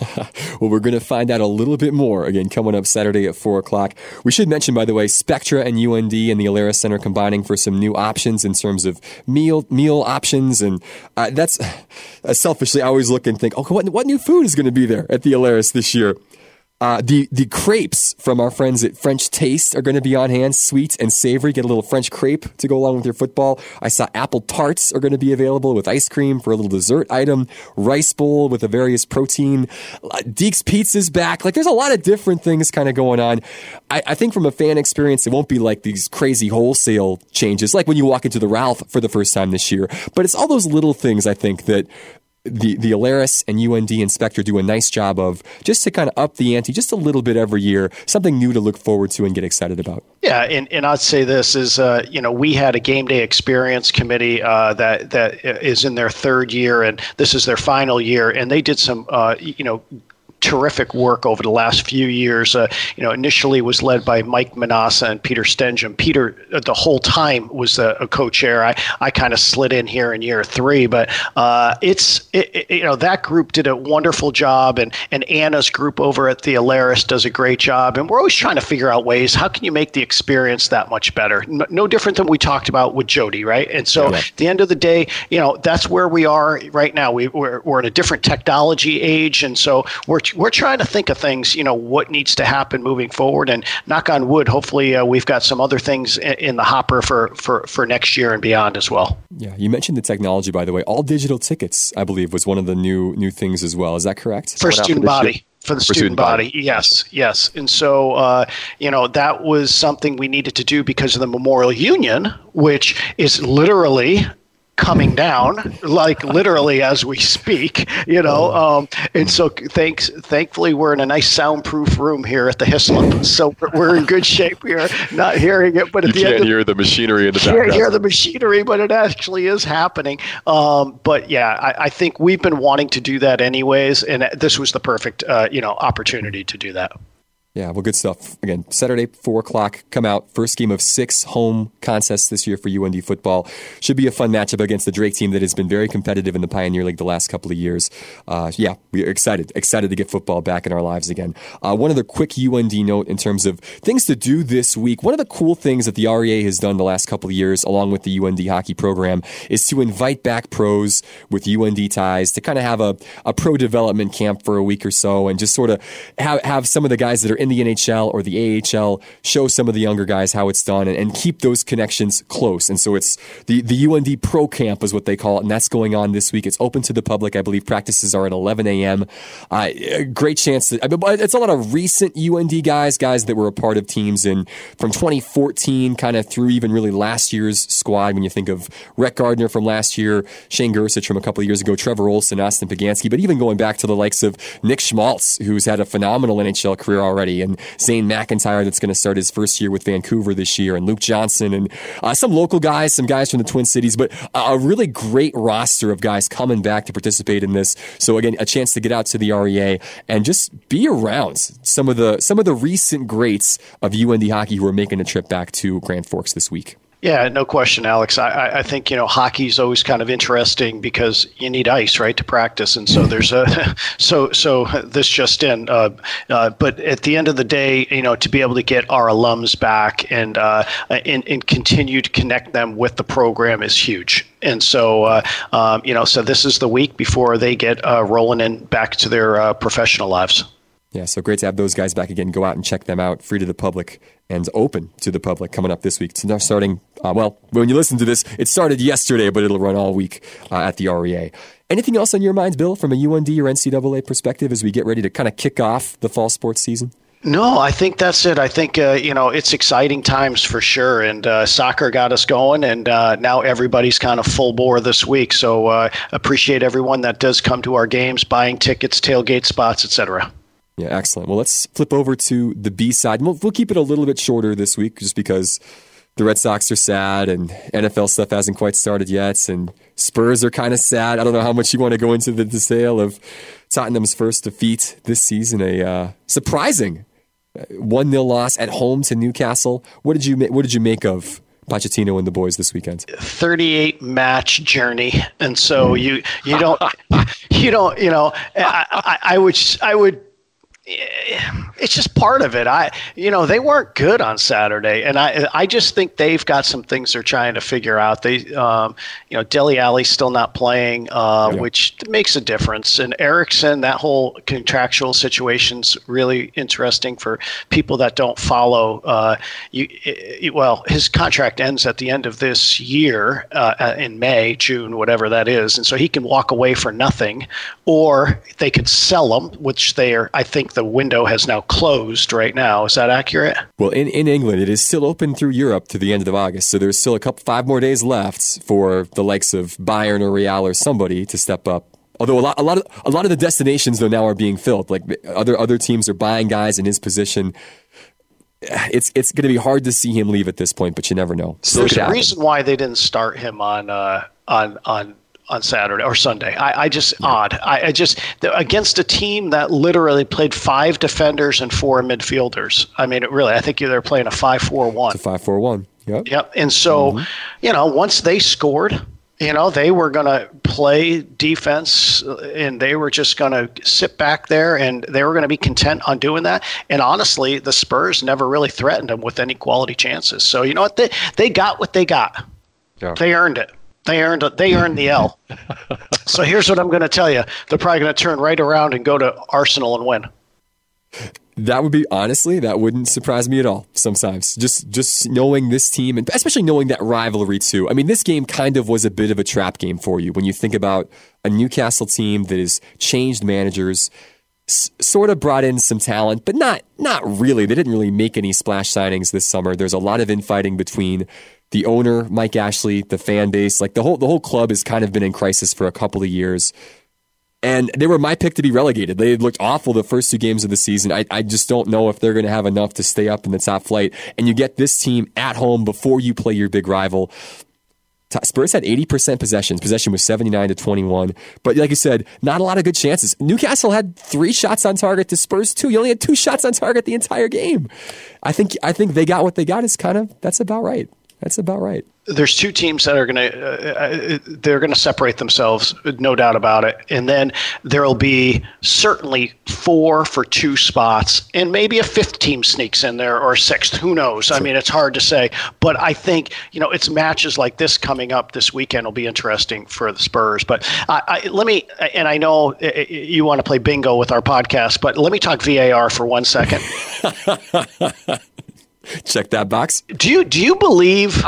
Speaker 1: well, we're going to find out a little bit more again coming up Saturday at 4 o'clock. We should mention, by the way, Spectra and UND and the Alerus Center combining for some new options in terms of meal meal options. And uh, that's uh, selfishly, I always look and think, oh, what, what new food is going to be there at the Alerus this year? Uh, the the crepes from our friends at French Taste are going to be on hand, sweet and savory. Get a little French crepe to go along with your football. I saw apple tarts are going to be available with ice cream for a little dessert item. Rice bowl with a various protein. Deeks Pizza's back. Like there's a lot of different things kind of going on. I, I think from a fan experience, it won't be like these crazy wholesale changes, like when you walk into the Ralph for the first time this year. But it's all those little things I think that the the Alerus and UND inspector do a nice job of just to kind of up the ante just a little bit every year, something new to look forward to and get excited about.
Speaker 2: Yeah, and, and I'd say this is uh, you know we had a game day experience committee uh, that that is in their third year and this is their final year, and they did some uh, you know terrific work over the last few years. Uh, you know, initially was led by Mike Manassa and Peter Stenjum. Peter, uh, the whole time, was a, a co-chair. I, I kind of slid in here in year three, but uh, it's it, it, you know that group did a wonderful job, and and Anna's group over at the Alerus does a great job. And we're always trying to figure out ways how can you make the experience that much better. No, no different than we talked about with Jody, right? And so yeah. at the end of the day, you know, that's where we are right now. We, we're we're in a different technology age, and so we're we're trying to think of things, you know, what needs to happen moving forward. And knock on wood, hopefully uh, we've got some other things in, in the hopper for, for, for next year and beyond as well.
Speaker 1: Yeah, you mentioned the technology, by the way. All digital tickets, I believe, was one of the new new things as well. Is that correct?
Speaker 2: For student body for the for student, student body. body. Yes, yes. And so, uh, you know, that was something we needed to do because of the Memorial Union, which is literally coming down, like literally as we speak, you know. Oh. Um, and so, thanks. Thankfully, we're in a nice soundproof room here at the Hyslop, so we're in good shape here. Not hearing it, but
Speaker 5: at you the can't hear the machinery in the background.
Speaker 2: You can't hear the machinery, but it actually is happening. Um, but yeah, I, I, think we've been wanting to do that anyways, and this was the perfect, uh, you know, opportunity to do that.
Speaker 1: Yeah, well, good stuff. Again, Saturday, 4 o'clock, come out. First game of six home contests this year for UND football. Should be a fun matchup against the Drake team that has been very competitive in the Pioneer League the last couple of years. Uh, yeah, we're excited. Excited to get football back in our lives again. Uh, one other quick UND note in terms of things to do this week. One of the cool things that the REA has done the last couple of years, along with the UND hockey program, is to invite back pros with UND ties to kind of have a, a pro development camp for a week or so and just sort of have, have some of the guys that are in the NHL or the AHL, show some of the younger guys how it's done and, and keep those connections close. And so it's the, the UND Pro Camp is what they call it, and that's going on this week. It's open to the public. I believe practices are at 11 a.m. Uh, great chance to, I mean, it's a lot of recent UND guys, guys that were a part of teams in from 2014 kind of through even really last year's squad. When you think of Rhett Gardner from last year, Shane Gersich from a couple of years ago, Trevor Olson, Austin Poganski, but even going back to the likes of Nick Schmaltz, who's had a phenomenal NHL career already, and Zane McIntyre that's going to start his first year with Vancouver this year, and Luke Johnson, and uh, some local guys, some guys from the Twin Cities, but a really great roster of guys coming back to participate in this. So again, a chance to get out to the REA and just be around some of the some of the recent greats of UND hockey who are making a trip back to Grand Forks this week.
Speaker 2: Yeah, no question, Alex. I, I think you know hockey is always kind of interesting because you need ice, right, to practice, and so there's a so so this just in. Uh, uh, but at the end of the day, you know, to be able to get our alums back and uh, and, and continue to connect them with the program is huge. And so uh, um, you know, so this is the week before they get uh, rolling in back to their uh, professional lives.
Speaker 1: Yeah, so great to have those guys back again. Go out and check them out, free to the public and open to the public coming up this week. It's now starting, uh, well, when you listen to this, it started yesterday, but it'll run all week uh, at the REA. Anything else on your minds, Bill, from a UND or NCAA perspective as we get ready to kind of kick off the fall sports season?
Speaker 2: No, I think that's it. I think uh, you know it's exciting times for sure, and uh, soccer got us going, and uh, now everybody's kind of full bore this week. So uh, appreciate everyone that does come to our games, buying tickets, tailgate spots, etc.
Speaker 1: Yeah, excellent. Well, let's flip over to the B side. We'll, we'll keep it a little bit shorter this week just because the Red Sox are sad and NFL stuff hasn't quite started yet, and Spurs are kind of sad. I don't know how much you want to go into the detail of Tottenham's first defeat this season, a uh, surprising uh, one 0 loss at home to Newcastle. What did you what did you make of Pochettino and the boys this weekend?
Speaker 2: 38 match journey, and so you you don't you don't you know I, I, I would I would it's just part of it. I, you know, they weren't good on Saturday, and I, I just think they've got some things they're trying to figure out. They, um, you know, Dele Alli's still not playing, uh, yeah. which makes a difference. And Eriksen, that whole contractual situation's really interesting for people that don't follow. Uh, you, it, well, his contract ends at the end of this year uh, in May, June, whatever that is, and so he can walk away for nothing, or they could sell him, which they are, I think the window has now closed right now. Is that accurate?
Speaker 1: Well, in, in England, it is still open through Europe to the end of August. So there's still a couple, five more days left for the likes of Bayern or Real or somebody to step up. Although a lot, a lot of a lot of the destinations though now are being filled. Like other other teams are buying guys in his position it's it's going to be hard to see him leave at this point, but you never know.
Speaker 2: There's a reason why they didn't start him on uh, on on on Saturday or Sunday. I, I just yeah. odd. I, I, just against a team that literally played five defenders and four midfielders. I mean, it really. I think they're playing a five-four-one.
Speaker 1: It's a five-four-one. Yep.
Speaker 2: Yep. And so, mm-hmm. you know, once they scored, you know, they were going to play defense and they were just going to sit back there and they were going to be content on doing that. And honestly, the Spurs never really threatened them with any quality chances. So, you know what? They, they got what they got. Yeah. They earned it. They earned they earned the L. so here's what I'm going to tell you: they're probably going to turn right around and go to Arsenal and win.
Speaker 1: That would be honestly, that wouldn't surprise me at all. Sometimes, just just knowing this team, and especially knowing that rivalry too. I mean, this game kind of was a bit of a trap game for you when you think about a Newcastle team that has changed managers, sort of brought in some talent, but not not really. They didn't really make any splash signings this summer. There's a lot of infighting between the owner, Mike Ashley, the fan base, like the whole the whole club has kind of been in crisis for a couple of years. And they were my pick to be relegated. They looked awful the first two games of the season. I, I just don't know if they're going to have enough to stay up in the top flight. And you get this team at home before you play your big rival. Spurs had 80% possessions. Possession was 79 to 21. But like you said, not a lot of good chances. Newcastle had three shots on target to Spurs two. You only had two shots on target the entire game. I think I think they got what they got is kind of that's about right. That's about right.
Speaker 2: There's two teams that are going to uh, uh, they're going to separate themselves no doubt about it. And then there'll be certainly four for two spots and maybe a fifth team sneaks in there or a sixth. Who knows? Sure. i mean it's hard to say. But i think you know it's matches like this coming up this weekend will be interesting for the spurs. But I, I, let me and i know uh, uh, you want to play bingo with our podcast but let me talk var for one second
Speaker 1: check that box
Speaker 2: do you do you believe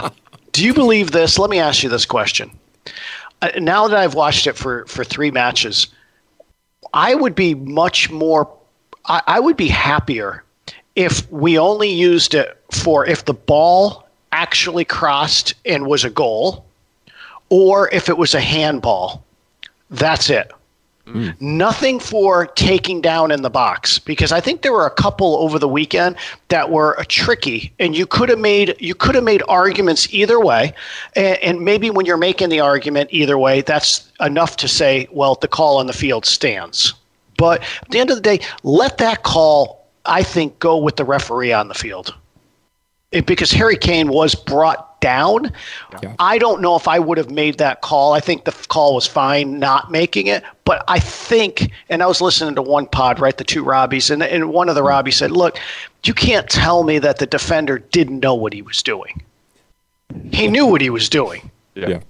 Speaker 2: do you believe this? Let me ask you this question. Uh, now that I've watched it for, for three matches, I would be much more, I, I would be happier if we only used it for if the ball actually crossed and was a goal, or if it was a handball. That's it. Mm. Nothing for taking down in the box because I think there were a couple over the weekend that were tricky, and you could have made you could have made arguments either way, and, and, maybe when you're making the argument either way, that's enough to say, well, the call on the field stands. But at the end of the day, let that call, I think, go with the referee on the field, it, because Harry Kane was brought down. Yeah. I don't know if I would have made that call. I think the call was fine not making it, but I think, and I was listening to one pod, right, the two Robbies, and, and one of the mm-hmm. Robbies said, look, you can't tell me that the defender didn't know what he was doing. He knew what he was doing.
Speaker 1: Yeah. yeah.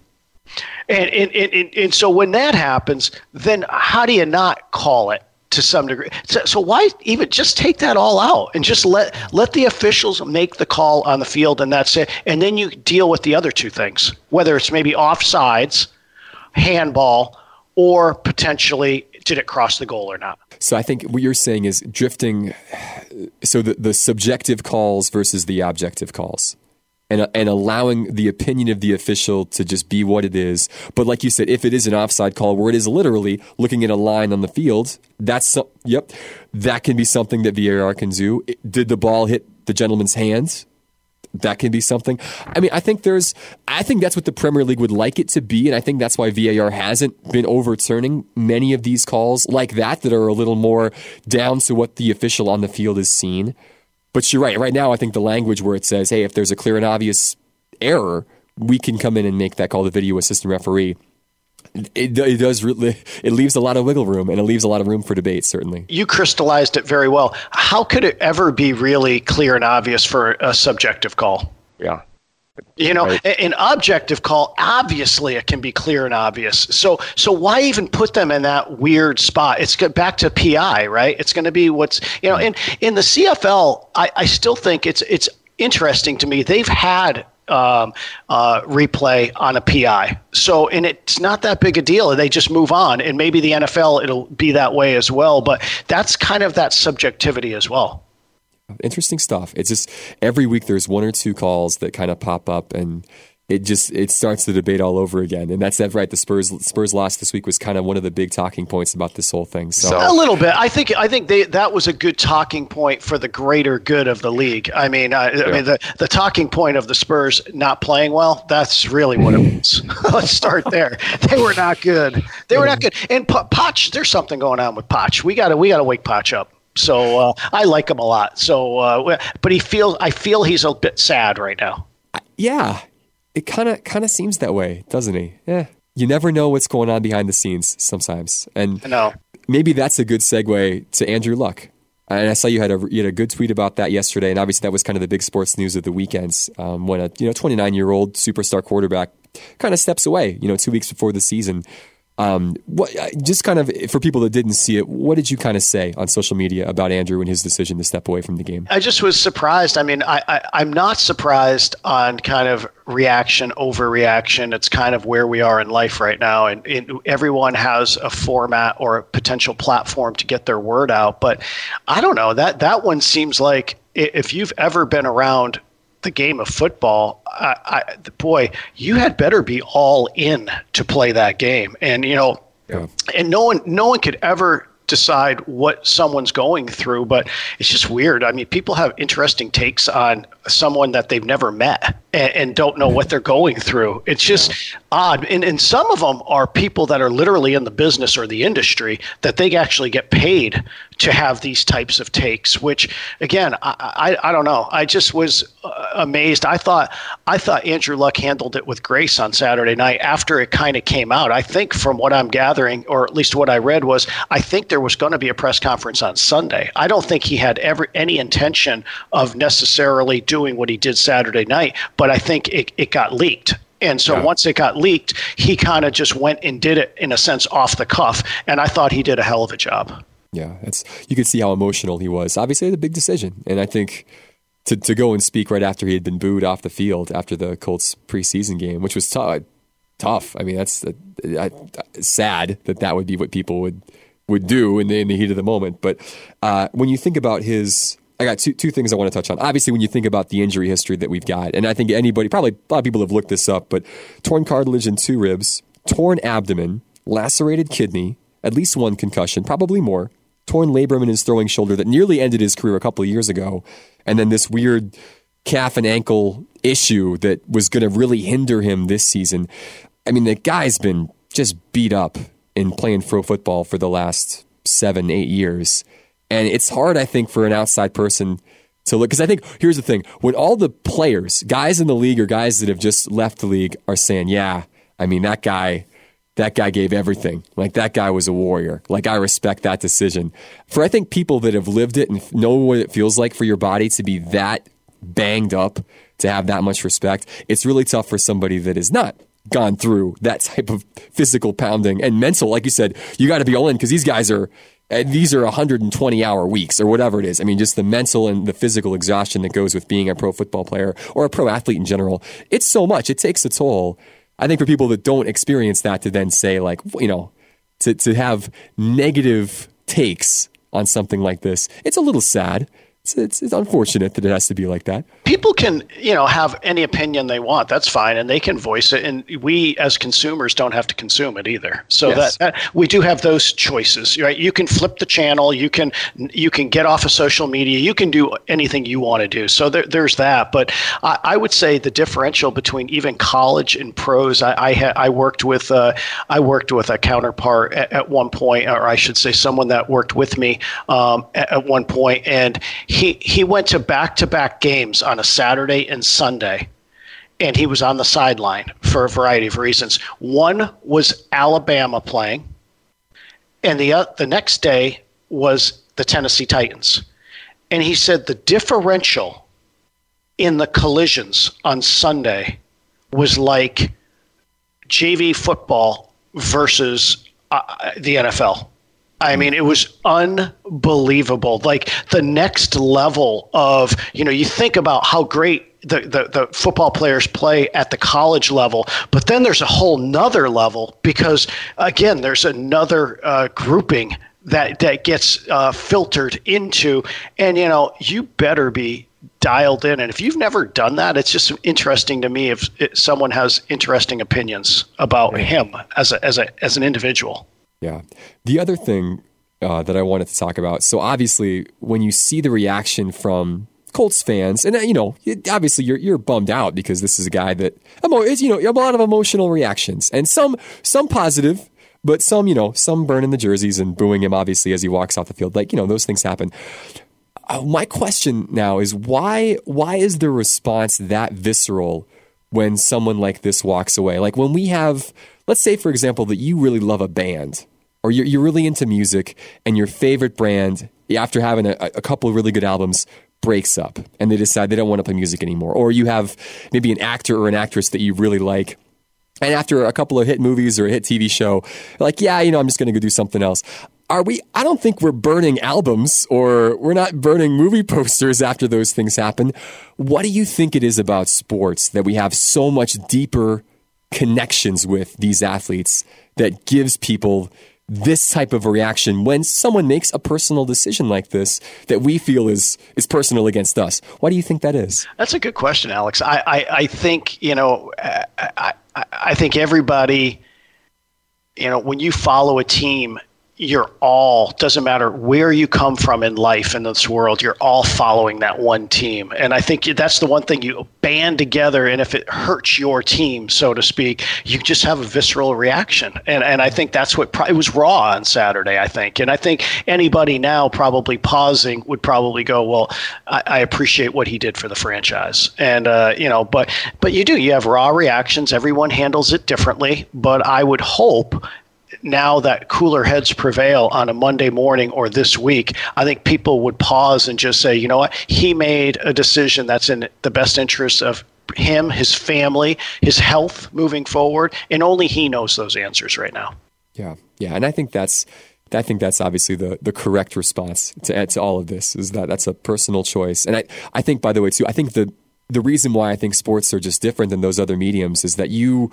Speaker 2: And, and, and, and so when that happens, then how do you not call it? To some degree. So, so, why even just take that all out and just let let the officials make the call on the field and that's it. And then you deal with the other two things, whether it's maybe offsides, handball, or potentially did it cross the goal or not.
Speaker 1: So I think what you're saying is drifting. So the the subjective calls versus the objective calls and, uh, and allowing the opinion of the official to just be what it is. But like you said, if it is an offside call where it is literally looking at a line on the field, that's yep, that can be something that VAR can do. Did the ball hit the gentleman's hands? That can be something. I mean, I think there's, I think that's what the Premier League would like it to be, and I think that's why VAR hasn't been overturning many of these calls like that that are a little more down to what the official on the field has seen. But you're right. Right now, I think the language where it says, hey, if there's a clear and obvious error, we can come in and make that call the video assistant referee. It, it, does it leaves a lot of wiggle room and it leaves a lot of room for debate certainly
Speaker 2: you crystallized it very well how could it ever be really clear and obvious for a subjective call
Speaker 5: yeah
Speaker 2: you know, right. an objective call, obviously it can be clear and obvious. So, so why even put them in that weird spot? It's back to PI, right? It's going to be what's you know, in in the CFL, I, I still think it's it's interesting to me. They've had um, uh, replay on a PI. So, and it's not that big a deal. They just move on. And maybe the NFL, it'll be that way as well. But that's kind of that subjectivity as well
Speaker 1: interesting stuff. It's just every week there's one or two calls that kind of pop up and it just it starts the debate all over again. And that's that right. The Spurs Spurs loss this week was kind of one of the big talking points about this whole thing. So
Speaker 2: a little bit. I think I think they that was a good talking point for the greater good of the league. I mean, I, yeah. I mean the the talking point of the Spurs not playing well. That's really what it was. Let's start there. They were not good. They were not mm. good. And Poch, there's something going on with Poch. We got to we got to wake Poch up. So uh, I like him a lot. So, uh, but he feels I feel he's a bit sad right now.
Speaker 1: Yeah, it kind of kind of seems that way, doesn't he? Yeah, you never know what's going on behind the scenes sometimes, and
Speaker 2: no.
Speaker 1: maybe that's a good segue to Andrew Luck. And I saw you had a you had a good tweet about that yesterday, and obviously that was kind of the big sports news of the weekends um, when a you know 29 year old superstar quarterback kind of steps away, you know, two weeks before the season. Um, what, just kind of for people that didn't see it, what did you kind of say on social media about Andrew and his decision to step away from the game?
Speaker 2: I just was surprised. I mean, I, I, am not surprised on kind of reaction, overreaction. It's kind of where we are in life right now. And, and everyone has a format or a potential platform to get their word out. But I don't know, that, that one seems like if you've ever been around the game of football, I, I, boy, you had better be all in to play that game. And you know, yeah. and no one, no one could ever decide what someone's going through, but it's just weird. I mean, people have interesting takes on someone that they've never met and, and don't know what they're going through. It's just yeah. odd. And, and some of them are people that are literally in the business or the industry that they actually get paid to have these types of takes, which again, I, I, I don't know. I just was uh, amazed. I thought I thought Andrew Luck handled it with grace on Saturday night after it kind of came out. I think from what I'm gathering, or at least what I read was, I think there was going to be a press conference on Sunday. I don't think he had ever any intention of necessarily doing what he did Saturday night, but I think it, it got leaked. And so yeah. once it got leaked, he kind of just went and did it in a sense off the cuff. And I thought he did a hell of a job.
Speaker 1: Yeah, it's you could see how emotional he was. Obviously, it's a big decision, and I think to to go and speak right after he had been booed off the field after the Colts preseason game, which was tough. Tough. I mean, that's uh, sad that that would be what people would would do in the, in the heat of the moment. But uh, when you think about his I got two two things I want to touch on. Obviously, when you think about the injury history that we've got, and I think anybody, probably a lot of people have looked this up, but torn cartilage in two ribs, torn abdomen, lacerated kidney, at least one concussion, probably more, torn labrum in his throwing shoulder that nearly ended his career a couple of years ago, and then this weird calf and ankle issue that was going to really hinder him this season. I mean, the guy's been just beat up in playing pro football for the last seven, eight years. And it's hard, I think, for an outside person to look. Because I think here's the thing when all the players, guys in the league or guys that have just left the league, are saying, yeah, I mean, that guy that guy gave everything. Like that guy was a warrior. Like I respect that decision. For I think people that have lived it and know what it feels like for your body to be that banged up, to have that much respect, it's really tough for somebody that has not gone through that type of physical pounding and mental. Like you said, you got to be all in because these guys are. Eh, these are 120 hour weeks or whatever it is. I mean, just the mental and the physical exhaustion that goes with being a pro football player or a pro athlete in general. It's so much. It takes a toll. I think for people that don't experience that to then say like, you know, to, to have negative takes on something like this, it's a little sad it's, it's, it's, unfortunate that it has to be like that.
Speaker 2: People can, you know, have any opinion they want. That's fine, and they can voice it. And we, as consumers, don't have to consume it either. So yes. that, that, we do have those choices, right? You can flip the channel. You can you can get off of social media. You can do anything you want to do. So there, there's that. But I, I, would say the differential between even college and pros. I I, ha- I worked with uh, I worked with a counterpart at, at, one point, or I should say, someone that worked with me um, at, at one point, and he he went to back to back games on a Saturday and Sunday, and he was on the sideline for a variety of reasons. One was Alabama playing, and the uh, the next day was the Tennessee Titans, and he said the differential in the collisions on Sunday was like JV football versus uh, the NFL. I mean, it was unbelievable. Like the next level of, you know, you think about how great the, the, the, football players play at the college level, but then there's a whole nother level because, again, there's another uh, grouping that, that gets uh, filtered into. And, you know, you better be dialed in. And if you've never done that, it's just interesting to me if it, someone has interesting opinions about him as, a, as, a, as an individual.
Speaker 1: Yeah. The other thing uh, that I wanted to talk about. So obviously, when you see the reaction from Colts fans, and uh, you know, obviously you're you're bummed out because this is a guy that you know you're a lot of emotional reactions and some some positive, but some you know some burning the jerseys and booing him obviously as he walks off the field. Like you know those things happen. Uh, my question now is why why is the response that visceral when someone like this walks away? Like when we have, let's say for example that you really love a band or you're, you're really into music and your favorite brand, after having a, a couple of really good albums, breaks up and they decide they don't want to play music anymore. Or you have maybe an actor or an actress that you really like. And after a couple of hit movies or a hit TV show, like, yeah, you know, I'm just going to go do something else. Are we? I don't think we're burning albums or we're not burning movie posters after those things happen. What do you think it is about sports that we have so much deeper connections with these athletes that gives people this type of reaction when someone makes a personal decision like this that we feel is is personal against us. Why do you think that is?
Speaker 2: That's a good question, Alex. I I, I think you know I, I I think everybody you know when you follow a team you're all doesn't matter where you come from in life in this world you're all following that one team. And i think that's the one thing you band together and if it hurts your team so to speak you just have a visceral reaction. And and i think that's what it was raw on saturday i think. And i think anybody now probably pausing would probably go well i, I appreciate what he did for the franchise. And uh, you know but but you do you have raw reactions everyone handles it differently but i would hope now that cooler heads prevail on a Monday morning or this week, I think people would pause and just say, you know what, he made a decision that's in the best interest of him, his family, his health moving forward, and only he knows those answers right now.
Speaker 1: Yeah, yeah, and I think that's. I think that's obviously the, the correct response to, to all of this is that that's a personal choice. And I, I think, by the way, too, I think the, the reason why I think sports are just different than those other mediums is that you,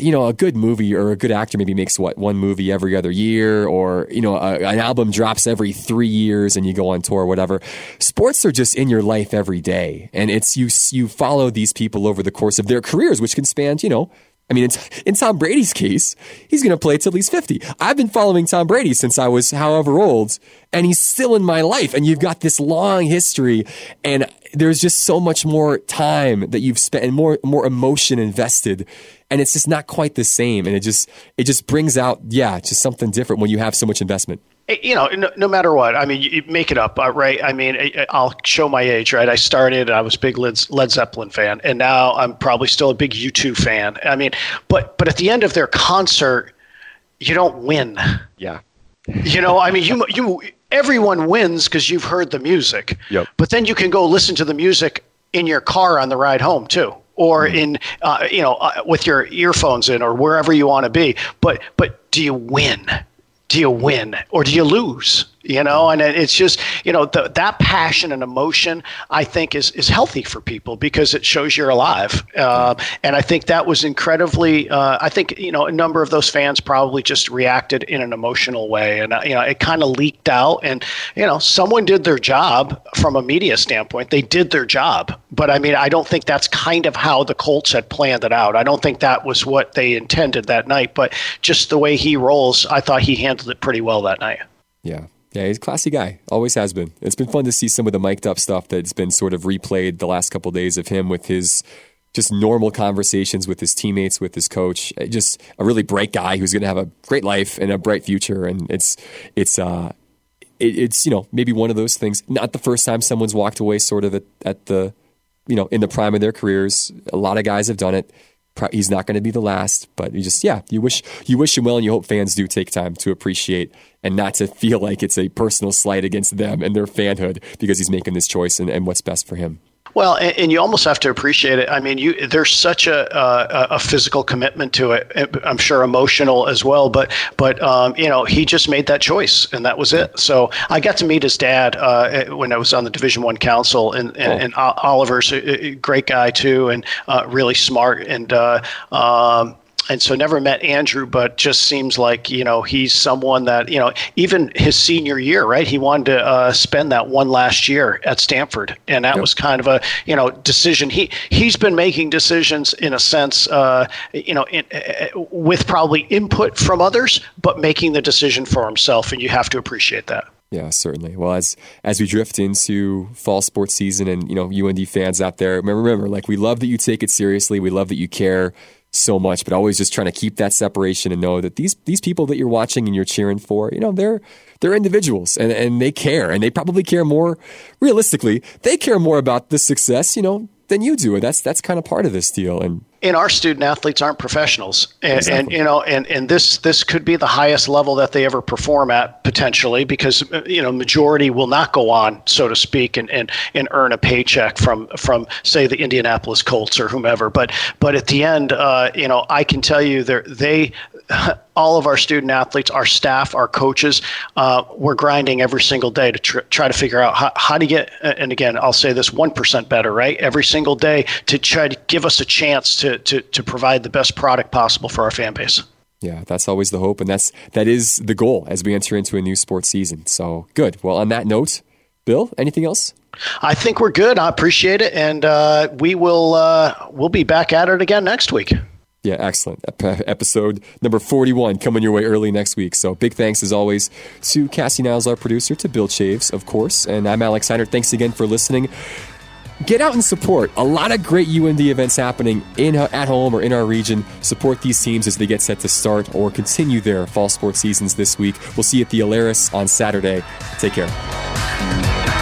Speaker 1: you know, a good movie or a good actor maybe makes what one movie every other year, or you know, a, an album drops every three years and you go on tour, or whatever. Sports are just in your life every day, and it's you you follow these people over the course of their careers, which can span, you know. I mean, it's in Tom Brady's case, he's going to play till he's 50. I've been following Tom Brady since I was however old, and he's still in my life. And you've got this long history, and there's just so much more time that you've spent and more more emotion invested and it's just not quite the same and it just it just brings out yeah just something different when you have so much investment
Speaker 2: eh, you know, no, no, matter what, I mean, you make it up, uh, right? I mean, I'll show my age, right? I started, I was a big Led, Led Zeppelin fan, and now I'm probably still a big U2 fan. I mean, but but at the end of their concert, you don't win.
Speaker 5: Yeah.
Speaker 2: You know, I mean, you you everyone wins because you've heard the music.
Speaker 5: Yep.
Speaker 2: But then you can go listen to the music in your car on the ride home too or mm-hmm. in uh, you know uh, with your earphones in or wherever you want to be but but do you win do you win or do you lose you know and it's just you know the, that passion and emotion i think is is healthy for people because it shows you're alive. Uh, and i think that was incredibly uh, i think you know a number of those fans probably just reacted in an emotional way. And uh, you know it kind of leaked out. And you know someone did their job from a media standpoint. They did their job. But i mean i don't think that's kind of how the colts had planned it out. I don't think that was what they intended that night. But just the way he rolls i thought he handled it pretty well that night.
Speaker 1: Yeah yeah, he's a classy guy. Always has been. It's been fun to see some of the mic'd up stuff that's been sort of replayed the last couple of days of him with his just normal conversations with his teammates, with his coach. Just a really bright guy who's going to have a great life and a bright future. And it's it's uh it, it's you know maybe one of those things. Not the first time someone's walked away sort of at, at the you know in the prime of their careers. A lot of guys have done it he's not going to be the last, but you just yeah, you wish you wish him well, and you hope fans do take time to appreciate and not to feel like it's a personal slight against them and their fanhood because he's making this choice and, and what's best for him.
Speaker 2: Well, and, and, you almost have to appreciate it. I mean, you there's such a uh, a physical commitment to it. I'm sure emotional as well, but but um, you know he just made that choice and that was it. So I got to meet his dad uh, when I was on the Division One Council, and and, oh. and Oliver's a, a great guy too, and uh, really smart and. Uh, um, and so never met Andrew, but just seems like you know he's someone that you know even his senior year, right? He wanted to uh, spend that one last year at Stanford, and that yep. was kind of a you know decision. He he's been making decisions in a sense, uh, you know, in, uh, with probably input from others, but making the decision for himself, and you have to appreciate that.
Speaker 1: Yeah, certainly. Well, as as we drift into fall sports season, and you know, UND fans out there, remember, remember, like we love that you take it seriously. We love that you care so much, but always just trying to keep that separation and know that these these people that you're watching and you're cheering for, you know, they're they're individuals and, and they care and they probably care more realistically, they care more about the success, you know, than you do. And that's that's kind of part of this deal. And
Speaker 2: and our student athletes aren't professionals and, exactly. and, you know and, and this this could be the highest level that they ever perform at potentially because you know majority will not go on so to speak and, and, and earn a paycheck from from say the Indianapolis Colts or whomever but but at the end uh, you know I can tell you they they all of our student athletes, our staff, our coaches, uh, we're grinding every single day to tr- try to figure out how, how to get, and again, I'll say this 1% better, right? Every single day to try to give us a chance to, to, to provide the best product possible for our fan base.
Speaker 1: Yeah, that's always the hope, and that's that is the goal as we enter into a new sports season. So good. Well, on that note, Bill, anything else?
Speaker 2: I think we're good. I appreciate it, and uh, we will uh, we'll be back at it again next week.
Speaker 1: Yeah, excellent. Episode number 41 coming your way early next week. So big thanks as always to Cassie Niles, our producer, to Bill Chaves, of course. And I'm Alex Heiner. Thanks again for listening. Get out and support. A lot of great UND events happening in uh, at home or in our region. Support these teams as they get set to start or continue their fall sports seasons this week. We'll see you at the Alerus on Saturday. Take care.